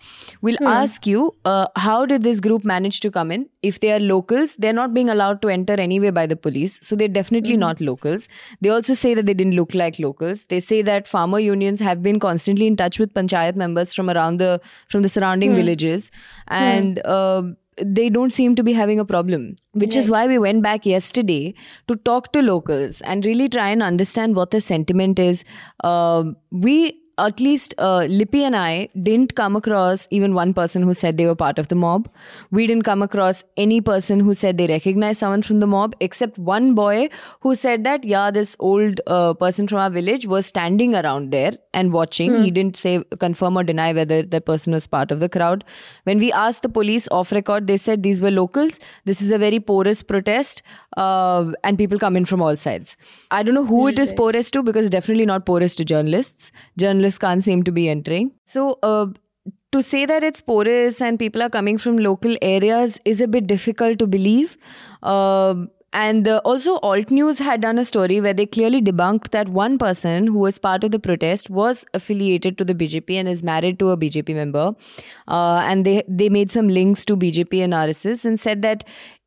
will ask you, uh, how did this group manage to come in? If they are locals, they're not being allowed to enter anyway by the police, so they're definitely not locals. They also say that they didn't look like locals. They say that farmer unions have been constantly in touch with panchayat members from around the from the surrounding villages, and. um they don't seem to be having a problem, which is why we went back yesterday to talk to locals and really try and understand what the sentiment is. Um, we, at least uh, Lippy and I, didn't come across even one person who said they were part of the mob. We didn't come across any person who said they recognized someone from the mob, except one boy who said that, yeah, this old uh, person from our village was standing around there and watching. He didn't say, confirm or deny whether the person was part of the crowd. When we asked the police off record, they said these were locals. This is a very porous protest, uh, and people come in from all sides. I don't know who it is porous to because definitely not porous to journalists. Journalists can't seem to be entering. So, uh, to say that it's porous and people are coming from local areas is a bit difficult to believe. Um, and uh, also, Alt News had done a story where they clearly debunked that one person who was part of the protest was affiliated to the BJP and is married to a BJP member. Uh, and they they made some links to BJP and RSS and said that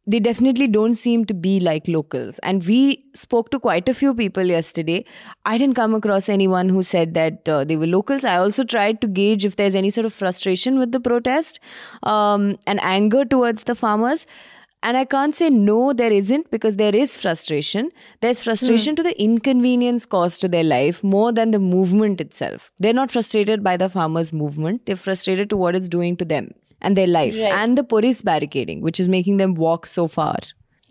they definitely don't seem to be like locals. And we spoke to quite a few people yesterday. I didn't come across anyone who said that uh, they were locals. I also tried to gauge if there's any sort of frustration with the protest um, and anger towards the farmers. And I can't say no, there isn't because there is frustration. There's frustration to the inconvenience caused to their life more than the movement itself. They're not frustrated by the farmers' movement, they're frustrated to what it's doing to them and their life Right. and the police barricading, which is making them walk so far.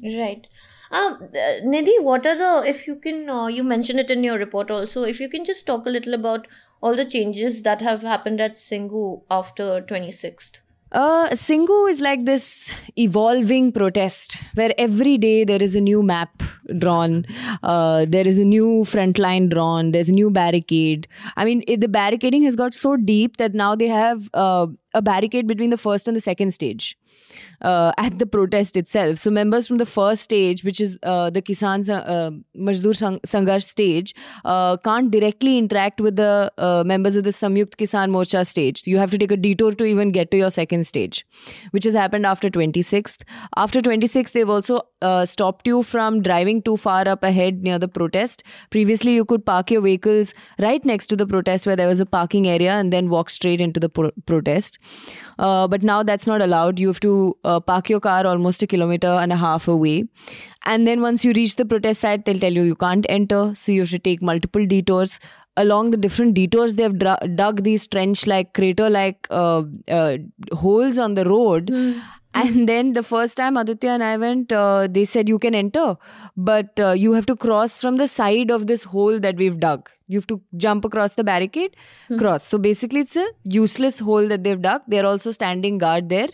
Right. Um, uh, Nidhi, what are the, if you can, uh, you mentioned it in your report also, if you can just talk a little about all the changes that have happened at Singhu after 26th. Uh, Singhu is like this evolving protest where every day there is a new map drawn, uh, there is a new front line drawn, there's a new barricade. I mean, it, the barricading has got so deep that now they have uh, a barricade between the first and the second stage. Uh, at the protest itself. So members from the first stage, which is uh, the Kisan Sa- uh, Mazdoor stage, uh, can't directly interact with the uh, members of the Samyukt Kisan Morcha stage. You have to take a detour to even get to your second stage, which has happened after 26th. After 26th, they've also uh, stopped you from driving too far up ahead near the protest. Previously, you could park your vehicles right next to the protest where there was a parking area and then walk straight into the pro- protest. Uh, but now that's not allowed. You have to uh, park your car almost a kilometer and a half away. And then once you reach the protest site, they'll tell you you can't enter. So you have to take multiple detours. Along the different detours, they've dra- dug these trench like, crater like uh, uh, holes on the road. And then the first time Aditya and I went, uh, they said you can enter, but uh, you have to cross from the side of this hole that we've dug. You have to jump across the barricade, cross. So basically, it's a useless hole that they've dug. They're also standing guard there.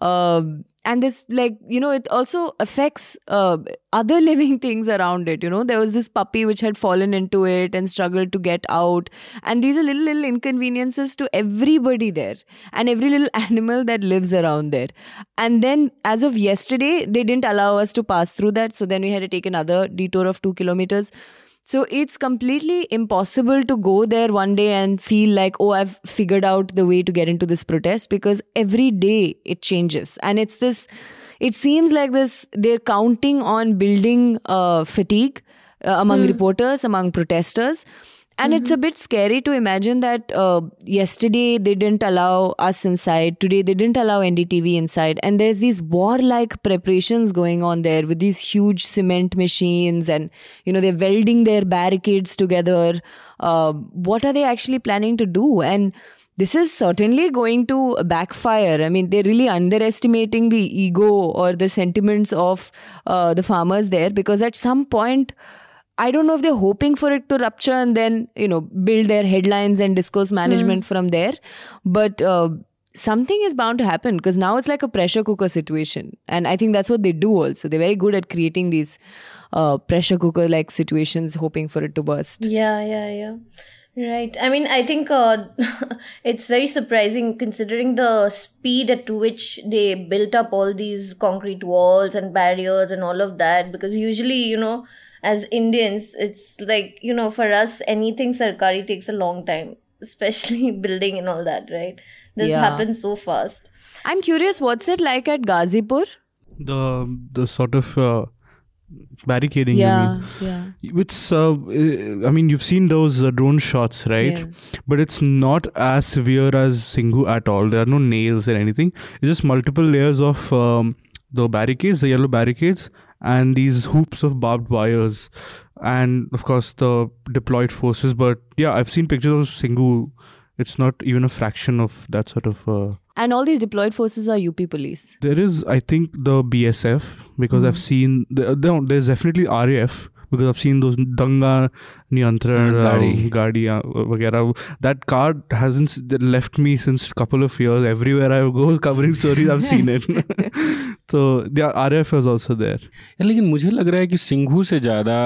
Um and this, like, you know, it also affects uh, other living things around it. You know, there was this puppy which had fallen into it and struggled to get out. And these are little, little inconveniences to everybody there and every little animal that lives around there. And then, as of yesterday, they didn't allow us to pass through that. So then we had to take another detour of two kilometers. So it's completely impossible to go there one day and feel like, oh, I've figured out the way to get into this protest because every day it changes. And it's this, it seems like this, they're counting on building uh, fatigue uh, among reporters, among protesters. And it's a bit scary to imagine that uh, yesterday they didn't allow us inside. Today they didn't allow NDTV inside. And there's these warlike preparations going on there with these huge cement machines and, you know, they're welding their barricades together. Uh, what are they actually planning to do? And this is certainly going to backfire. I mean, they're really underestimating the ego or the sentiments of uh, the farmers there because at some point, I don't know if they're hoping for it to rupture and then, you know, build their headlines and discourse management from there. But uh, something is bound to happen because now it's like a pressure cooker situation. And I think that's what they do also. They're very good at creating these uh, pressure cooker like situations, hoping for it to burst. Yeah, yeah, yeah. Right. I mean, I think uh, it's very surprising considering the speed at which they built up all these concrete walls and barriers and all of that. Because usually, you know, as Indians, it's like, you know, for us, anything Sarkari takes a long time, especially building and all that, right? This Yeah. happens so fast. I'm curious, what's it like at Gazipur? The the sort of uh, barricading. you yeah, mean. yeah. It's, uh, I mean, you've seen those uh, drone shots, right? Yeah. But it's not as severe as Singhu at all. There are no nails or anything. It's just multiple layers of um, the barricades, the yellow barricades, and these hoops of barbed wires and of course the deployed forces but yeah i've seen pictures of singhu it's not even a fraction of that sort of uh, and all these deployed forces are up police there is i think the bsf because mm-hmm. i've seen the, uh, no, there's definitely raf because I've seen those Danga Niyantran mm, Gadi, um, Gadi uh. That card hasn't left me since a couple of years. Everywhere I go, covering stories, I've seen it. so R F is also there लेकिन मुझे लग रहा है कि सिंघू से ज़्यादा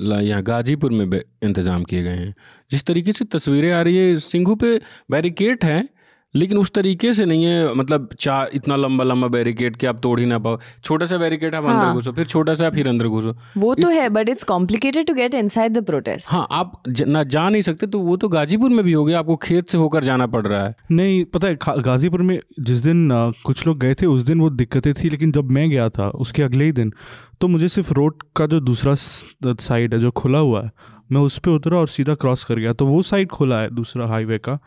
यहाँ गाजीपुर में इंतज़ाम किए गए हैं। जिस तरीके से तस्वीरें आ रही है, सिंघू पे बैरिकेट हैं लेकिन उस तरीके से नहीं है मतलब चार इतना लंबा लंबा बैरिकेड कि आप तोड़ ही ना पाओ छोटा सा बैरिकेड आप हाँ. अंदर। घुसो फिर छोटा सा फिर अंदर घुसो वो तो इत... है but it's complicated to get inside the protest हाँ आप ज- ना जा नहीं सकते तो वो तो गाजीपुर में भी हो गया आपको खेत से होकर जाना पड़ रहा है नहीं पता है गाजीपुर में जिस दिन अ, कुछ लोग गए थे उस दिन वो दिक्कतें थी लेकिन जब मैं गया था उसके अगले ही दिन तो मुझे सिर्फ़ रोड का जो दूसरा साइड है जो खुला हुआ है मैं उस पर उतरा और सीधा क्रॉस कर गया तो वो साइड खुला है दूसरा हाईवे का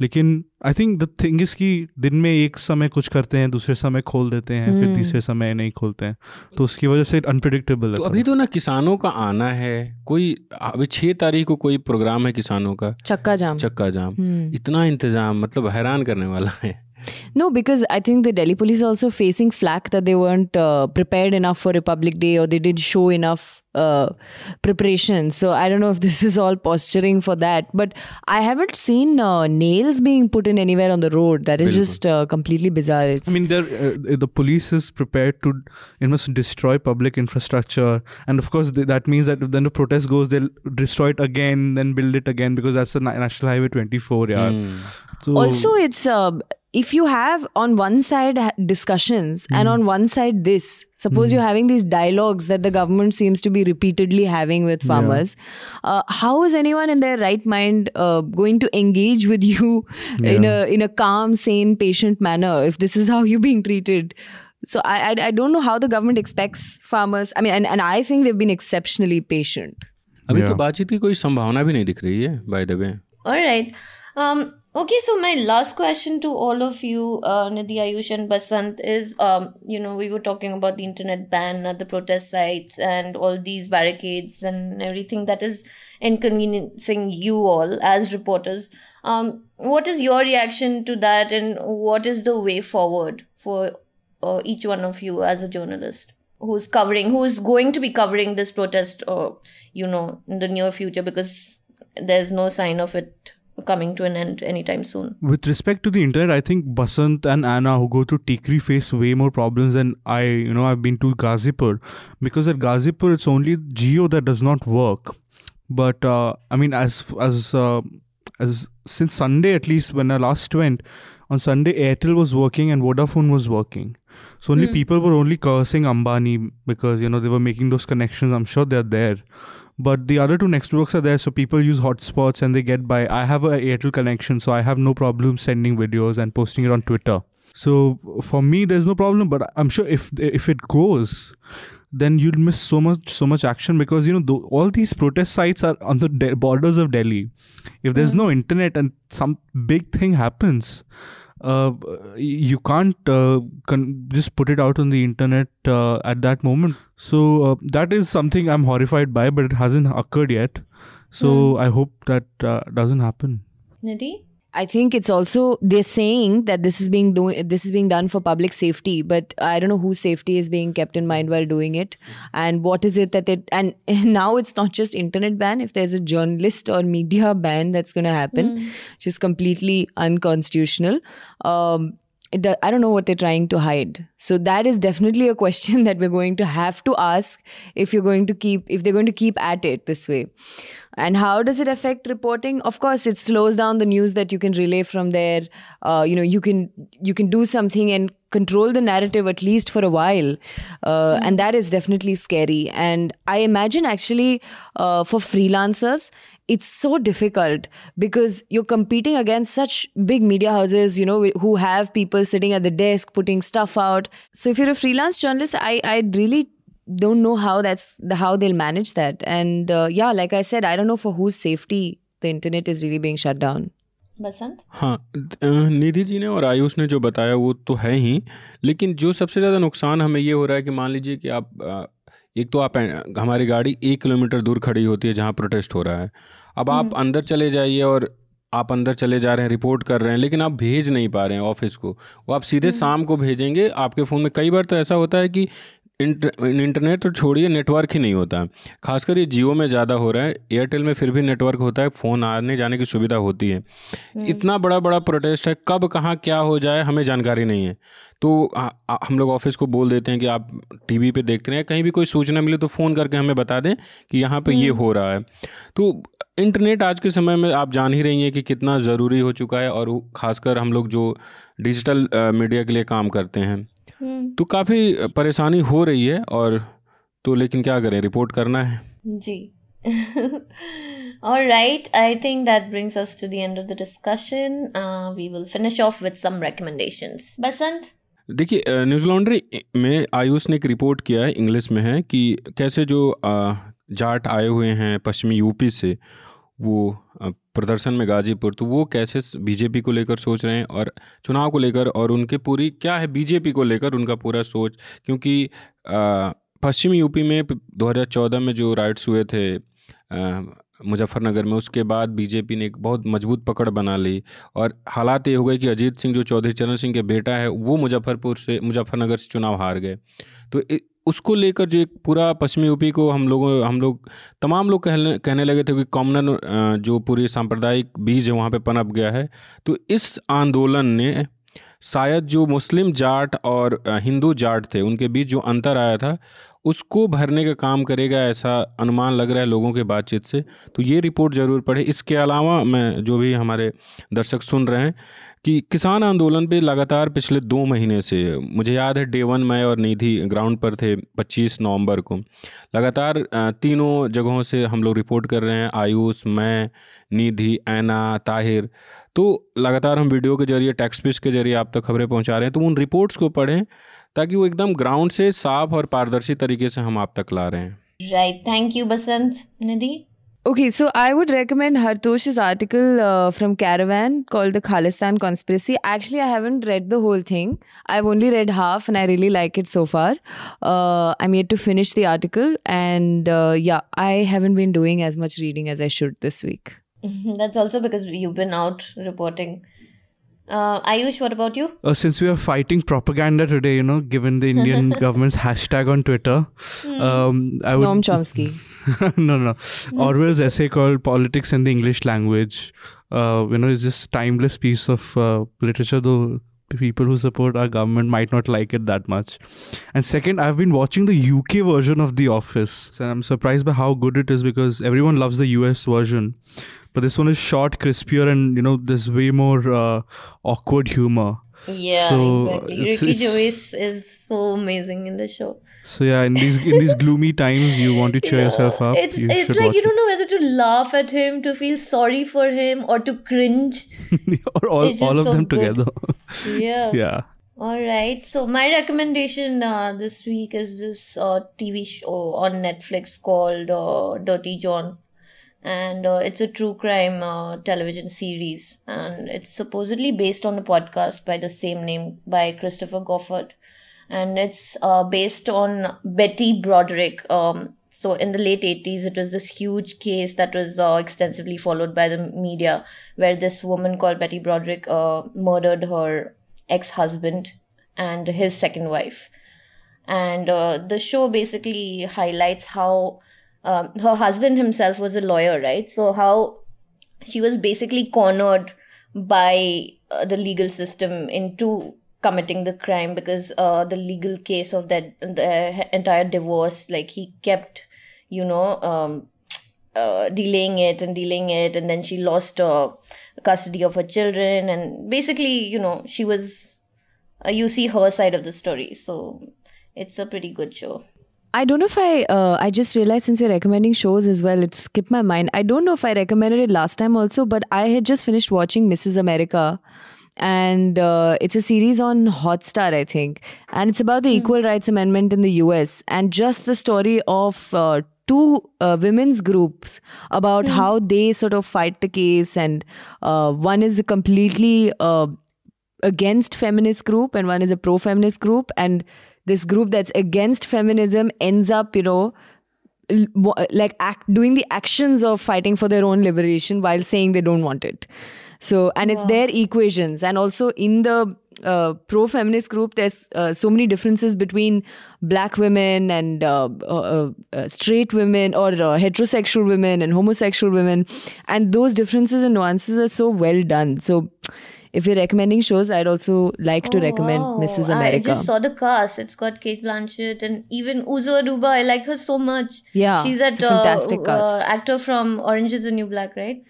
लेकिन I think the thing is कि दिन में एक समय कुछ करते हैं दूसरे समय खोल देते हैं फिर तीसरे समय नहीं खोलते हैं। तो उसकी वजह से अनप्रिडिक्टेबल तो अभी तो ना किसानों का आना है कोई अभी छः तारीख को कोई प्रोग्राम है किसानों का? चक्का जाम। चक्का जाम। Hmm. इतना इंतज़ाम मतलब हैरान करने वाला है। No, because I think the Delhi police are also facing flack that they weren't uh, prepared enough for Republic Day or they didn't show enough uh, preparation. So I don't know if this is all posturing for that. But I haven't seen uh, nails being put in anywhere on the road. That is just uh, completely bizarre. It's, I mean, uh, the police is prepared to, it must destroy public infrastructure, and of course th- that means that if then the protest goes, they'll destroy it again, then build it again because that's the Na- National Highway 24. Yeah. Hmm. So also it's uh, if you have on one side ha- discussions and on one side this suppose you're having these dialogues that the government seems to be repeatedly having with farmers uh, how is anyone in their right mind uh, going to engage with you in a in a calm sane patient manner if this is how you're being treated so I, I I don't know how the government expects farmers. I mean, and, and I think they've been exceptionally patient. अभी तो Yeah. बातचीत की कोई संभावना भी नहीं दिख रही है by the way All right. Um, okay, so my last question to all of you, uh, Nidhi, Ayush, and Basant is, um, you know, we were talking about the internet ban at the protest sites and all these barricades and everything that is inconveniencing you all as reporters. Um, what is your reaction to that, and what is the way forward for uh, each one of you as a journalist? Who's covering, who's going to be covering this protest, or you know, in the near future, because there's no sign of it coming to an end anytime soon. With respect to the internet, I think Basant and Anna, who go to Tikri, face way more problems than I. You know, I've been to Gazipur because at Gazipur it's only Jio that does not work. But uh, I mean, as as uh, as since Sunday at least, when I last went on Sunday, Airtel was working and Vodafone was working. So only people were only cursing Ambani because you know they were making those connections. I'm sure they're there but the other two networks are there so people use hotspots and they get by. I have a airtel connection so i have no problem sending videos and posting it on twitter. So for me there's no problem but i'm sure if if it goes then you'll miss so much so much action because you know tho- all these protest sites are on the de- borders of delhi. If there's hmm. no internet and some big thing happens uh, you can't uh, con- just put it out on the internet uh, at that moment. So uh, that is something I'm horrified by, but it hasn't occurred yet. So I hope that uh, doesn't happen. Nidhi? I think it's also they're saying that this is being doing this is being done for public safety, but I don't know whose safety is being kept in mind while doing it, and what is it that they and now it's not just internet ban. If there's a journalist or media ban that's going to happen, which is completely unconstitutional. Um, it do- I don't know what they're trying to hide. So that is definitely a question that we're going to have to ask if you're going to keep if they're going to keep at it this way. And how does it affect reporting? Of course, it slows down the news that you can relay from there. Uh, you know, you can you can do something and control the narrative at least for a while, uh, and that is definitely scary. And I imagine actually uh, for freelancers, it's so difficult because you're competing against such big media houses, you know, who have people sitting at the desk putting stuff out. So if you're a freelance journalist, I I really don't know how that's the how they'll manage that. And uh, yeah, like I said, I don't know for whose safety the internet is really being shut down. Basant? हाँ निधि जी ने और आयुष ने जो बताया वो तो है ही लेकिन जो सबसे ज़्यादा नुकसान हमें ये हो रहा है कि मान लीजिए कि आप एक तो आप हमारी गाड़ी एक किलोमीटर दूर खड़ी होती है जहाँ प्रोटेस्ट हो रहा है अब आप अंदर चले जाइए और आप अंदर चले जा रहे हैं रिपोर्ट कर रहे हैं लेकिन आप भेज नहीं पा रहे हैं ऑफ़िस को वो आप सीधे शाम को भेजेंगे आपके फ़ोन में कई बार तो ऐसा होता है कि इंटरनेट तो छोड़िए नेटवर्क ही नहीं होता। है खासकर ये जियो में ज़्यादा हो रहा है एयरटेल में फिर भी नेटवर्क होता है फ़ोन आने जाने की सुविधा होती है। इतना बड़ा बड़ा प्रोटेस्ट है कब कहाँ क्या हो जाए हमें जानकारी नहीं है। तो आ, आ, हम लोग ऑफ़िस को बोल देते हैं कि आप टीवी पे देखते रहे कहीं भी कोई सूचना मिले तो फ़ोन करके हमें बता दें कि यहाँ पे ये हो रहा है। तो इंटरनेट आज के समय में आप जान ही रही हैं कि कितना ज़रूरी हो चुका है और खासकर हम लोग जो डिजिटल मीडिया के लिए काम करते हैं। तो काफ़ी परेशानी हो रही है और तो लेकिन क्या करें रिपोर्ट करना है Ji. All right. I think that brings us to the end of the discussion. Uh, we will finish off with some recommendations. Basant? देखिए न्यूज़ लॉन्ड्री में आयुष ने एक रिपोर्ट किया है इंग्लिश में है कि कैसे जो जाट आए हुए हैं पश्चिमी यूपी से वो प्रदर्शन में गाजीपुर तो वो कैसे बीजेपी को लेकर सोच रहे हैं और चुनाव को लेकर और उनके पूरी, क्या है बीजेपी को लेकर उनका पूरा सोच? क्योंकि पश्चिमी यूपी में 2014 में जो राइट्स हुए थे मुजफ्फरनगर में, उसके बाद बीजेपी ने एक बहुत मज़बूत पकड़ बना ली और हालात ये हो गए कि अजीत सिंह, जो चौधरी चरण सिंह के बेटा है, वो मुजफ्फरपुर से, मुजफ्फरनगर से चुनाव हार गए। तो उसको लेकर जो एक पूरा पश्चिमी यूपी को हम लोगों हम लोग तमाम लोग कहने कहने लगे थे कि कॉमनल अ, जो पूरी सांप्रदायिक बीज है वहाँ पे पनप गया है। तो इस आंदोलन ने शायद जो मुस्लिम जाट और हिंदू जाट थे उनके बीच जो अंतर आया था उसको भरने का काम करेगा ऐसा अनुमान लग रहा है लोगों के बातचीत से। तो ये रिपोर्ट ज़रूर पढ़े। इसके अलावा मैं जो भी हमारे दर्शक सुन रहे हैं कि किसान आंदोलन पे लगातार पिछले दो महीने से, मुझे याद है डे वन मैं और निधि ग्राउंड पर थे 25 नवंबर को। लगातार तीनों जगहों से हम लोग रिपोर्ट कर रहे हैं, आयुष, मैं, निधि, ऐना, ताहिर। तो लगातार हम वीडियो के ज़रिए, टेक्स्ट पिच के ज़रिए आप तक खबरें पहुँचा रहे हैं तो उन रिपोर्ट्स को पढ़ें ताकि वो एकदम ग्राउंड से साफ़ और पारदर्शी तरीके से हम आप तक ला रहे हैं। Right thank you Basant Nidhi? Okay, so I would recommend Hartosh's article uh, from Caravan called The Khalistan Conspiracy. Actually, I haven't read the whole thing. I've only read half and I really like it so far. Uh, I'm yet to finish the article. And uh, yeah, I haven't been doing as much reading as I should this week. That's also because you've been out reporting. Uh, Ayush, what about you? Uh, since we are fighting propaganda today, you know, given the Indian government's hashtag on Twitter, um, I would Noam Chomsky. no, no. Orwell's essay called "Politics in the English Language," uh, you know, is this timeless piece of uh, literature. Though people who support our government might not like it that much. And second, I've been watching the UK version of The Office, and I'm surprised by how good it is because everyone loves the US version, but this one is short, crispier, and you know, there's way more uh, awkward humor. Yeah, So, exactly. it's- Ricky Gervais is so amazing in the show. So yeah, in these in these gloomy times, you want to cheer yourself up. It's you it's like you don't know whether to laugh at him, to feel sorry for him, or to cringe. or all, It's all of so them good. together. Yeah. yeah. All right. So my recommendation uh, this week is this uh, TV show on Netflix called uh, Dirty John, and uh, it's a true crime uh, television series, and it's supposedly based on a podcast by the same name by Christopher Goffard, and it's uh, based on Betty Broderick. Um, so in the late 80s, it was this huge case that was uh, extensively followed by the media, where this woman called Betty Broderick uh, murdered her ex-husband and his second wife. And uh, the show basically highlights how um, her husband himself was a lawyer right? So how she was basically cornered by uh, the legal system into committing the crime because uh, the legal case of that the entire divorce like he kept you know um, uh, delaying it and delaying it and then she lost custody of her children and basically you know she was uh, you see her side of the story. So it's a pretty good show I don't know if I. Uh, I just realized since we're recommending shows as well, it skipped my mind. I don't know if I recommended it last time also, but I had just finished watching Mrs. America, and uh, it's a series on Hotstar, I think, and it's about the Equal Rights Amendment in the U.S. and just the story of. Uh, two uh, women's groups about how they sort of fight the case and uh, one is a completely uh, against feminist group and one is a pro feminist group and this group that's against feminism ends up you know like act, doing the actions of fighting for their own liberation while saying they don't want it. So and it's their equations. And also in the uh, pro feminist group there's uh, so many differences between black women and uh, uh, uh, straight women or uh, heterosexual women and homosexual women. And those differences and nuances are so well done. So if you're recommending shows i'd also like to Oh, recommend wow. mrs America. I just saw the cast. It's got Cate Blanchett and even Uzo Aduba. I like her so much. Yeah, she's that it's a fantastic uh, cast. Uh, actor from Orange Is the New Black, right?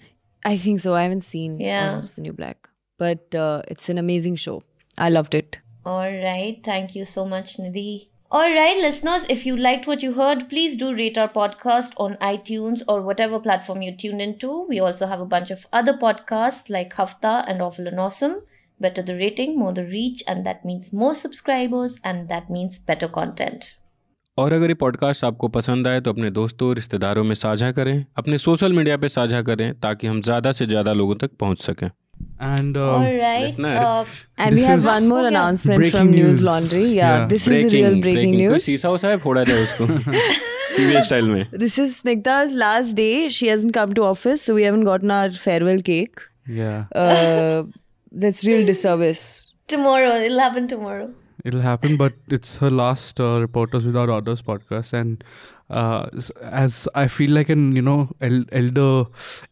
I think so. I haven't seen Yeah. Orange is the New Black, but uh, it's an amazing show. I loved it. All right. Thank you so much, Nidhi. All right, listeners, if you liked what you heard, please do rate our podcast on iTunes or whatever platform you tuned into. We also have a bunch of other podcasts like Hafta and Awful and Awesome. Better the rating, more the reach, and that means more subscribers, and that means better content. और अगर ये podcast आपको पसंद आए तो अपने दोस्तों रिश्तेदारों में साझा करें अपने सोशल मीडिया पे साझा करें ताकि हम ज़्यादा से ज़्यादा लोगों तक पहुंच सकें And um, All right. listener. Uh, And we This have is one more Okay. announcement Breaking from News news. Laundry. Yeah, Yeah. this is the real breaking, कोई news. शीशा उसा है फोड़ा जाए उसको टीवी स्टाइल में This is Snigdha's last day. She hasn't come to office, so we haven't gotten our farewell cake. yeah, Uh, that's real disservice. tomorrow. It'll happen tomorrow. it'll happen. But it's her last uh, Reporters Without Orders podcast, and uh, as I feel like an you know el- elder,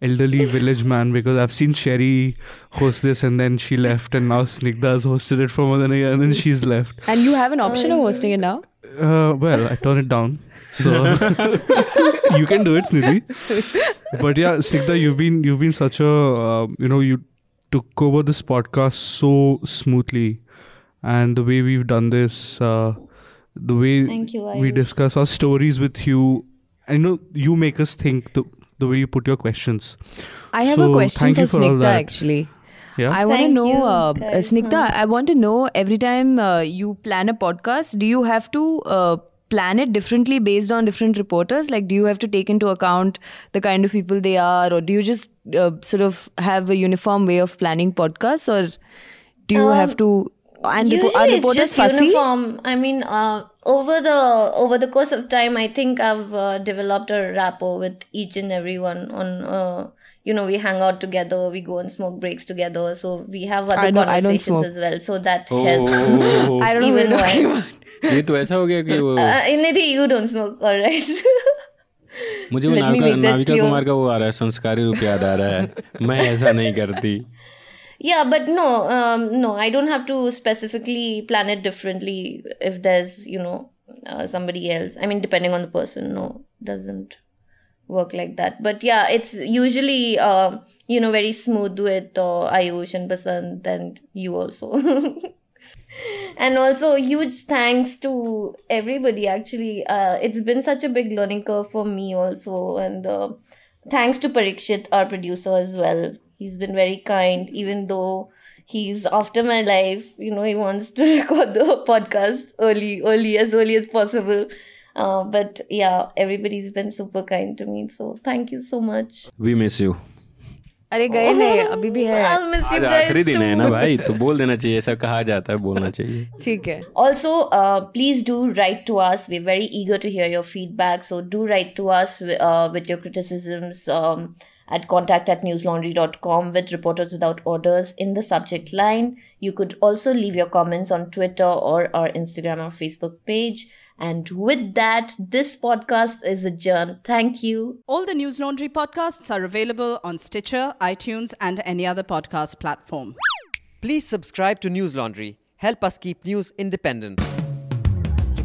elderly village man because I've seen Sherry host this, and then she left, and now Snigdha has hosted it for more than a year, and then she's left. And you have an option of hosting it now. Uh, well, I turn it down. So you can do it, Snidhi. But yeah, Snigdha, you've been you've been such a uh, you know you took over this podcast so smoothly, and the way we've done this, uh, the way Thank you, we discuss our stories with you. I know you make us think the the way you put your questions. I have So, a question thank for you for all Snigdha that. actually. Yeah. I want to know, you, uh. Snigdha, I want to know every time uh, you plan a podcast, do you have to uh, plan it differently based on different reporters? Like, do you have to take into account the kind of people they are, or do you just uh, sort of have a uniform way of planning podcasts, or do you have to? And repo- Usually are it's reporters just fussy? uniform. I mean, uh, over the over the course of time, I think I've uh, developed a rapport with each and everyone. On uh, you know, we hang out together, we go and smoke breaks together, so we have other I don't- I don't conversations smoke. as well. So that helps. Oh, I don't know. Even what you're though I- talking about. ये तो ऐसा हो गया कि वो Uh, Nidhi, you don't smoke, all right? मुझे वो let me Navika make that Navika clear. Kumar का वो आ रहा है संस्कारी रूप याद आ रहा है मैं ऐसा नहीं करती yeah, but no, um, no, I don't have to specifically plan it differently if there's, you know, uh, somebody else. I mean, depending on the person, no, doesn't work like that. But yeah, it's usually, uh, you know, very smooth with uh, Ayush and Basant and you also. and also, huge thanks to everybody. Actually, uh, it's been such a big learning curve for me also, and uh, thanks to Parikshit, our producer as well He's been very kind, even though he's after my life. You know, he wants to record the podcast early, early as early as possible. Uh, but yeah, everybody's been super kind to me. So thank you so much. We miss you अरे गए नहीं अभी भी है I'll miss you आज guys आखिरी दिन है ना too. भाई तो बोल देना चाहिए ऐसा कहा जाता है बोलना चाहिए ठीक है Also, uh, please do write to us. We're very eager to hear your feedback. So do write to us uh, with your criticisms um, at contact at newslaundry.com with reporters without orders in the subject line. You could also leave your comments on Twitter or our Instagram or Facebook page. And with that, this podcast is adjourned. Thank you. All the News Laundry podcasts are available on Stitcher, iTunes, and any other podcast platform. Please subscribe to News Laundry. Help us keep news independent.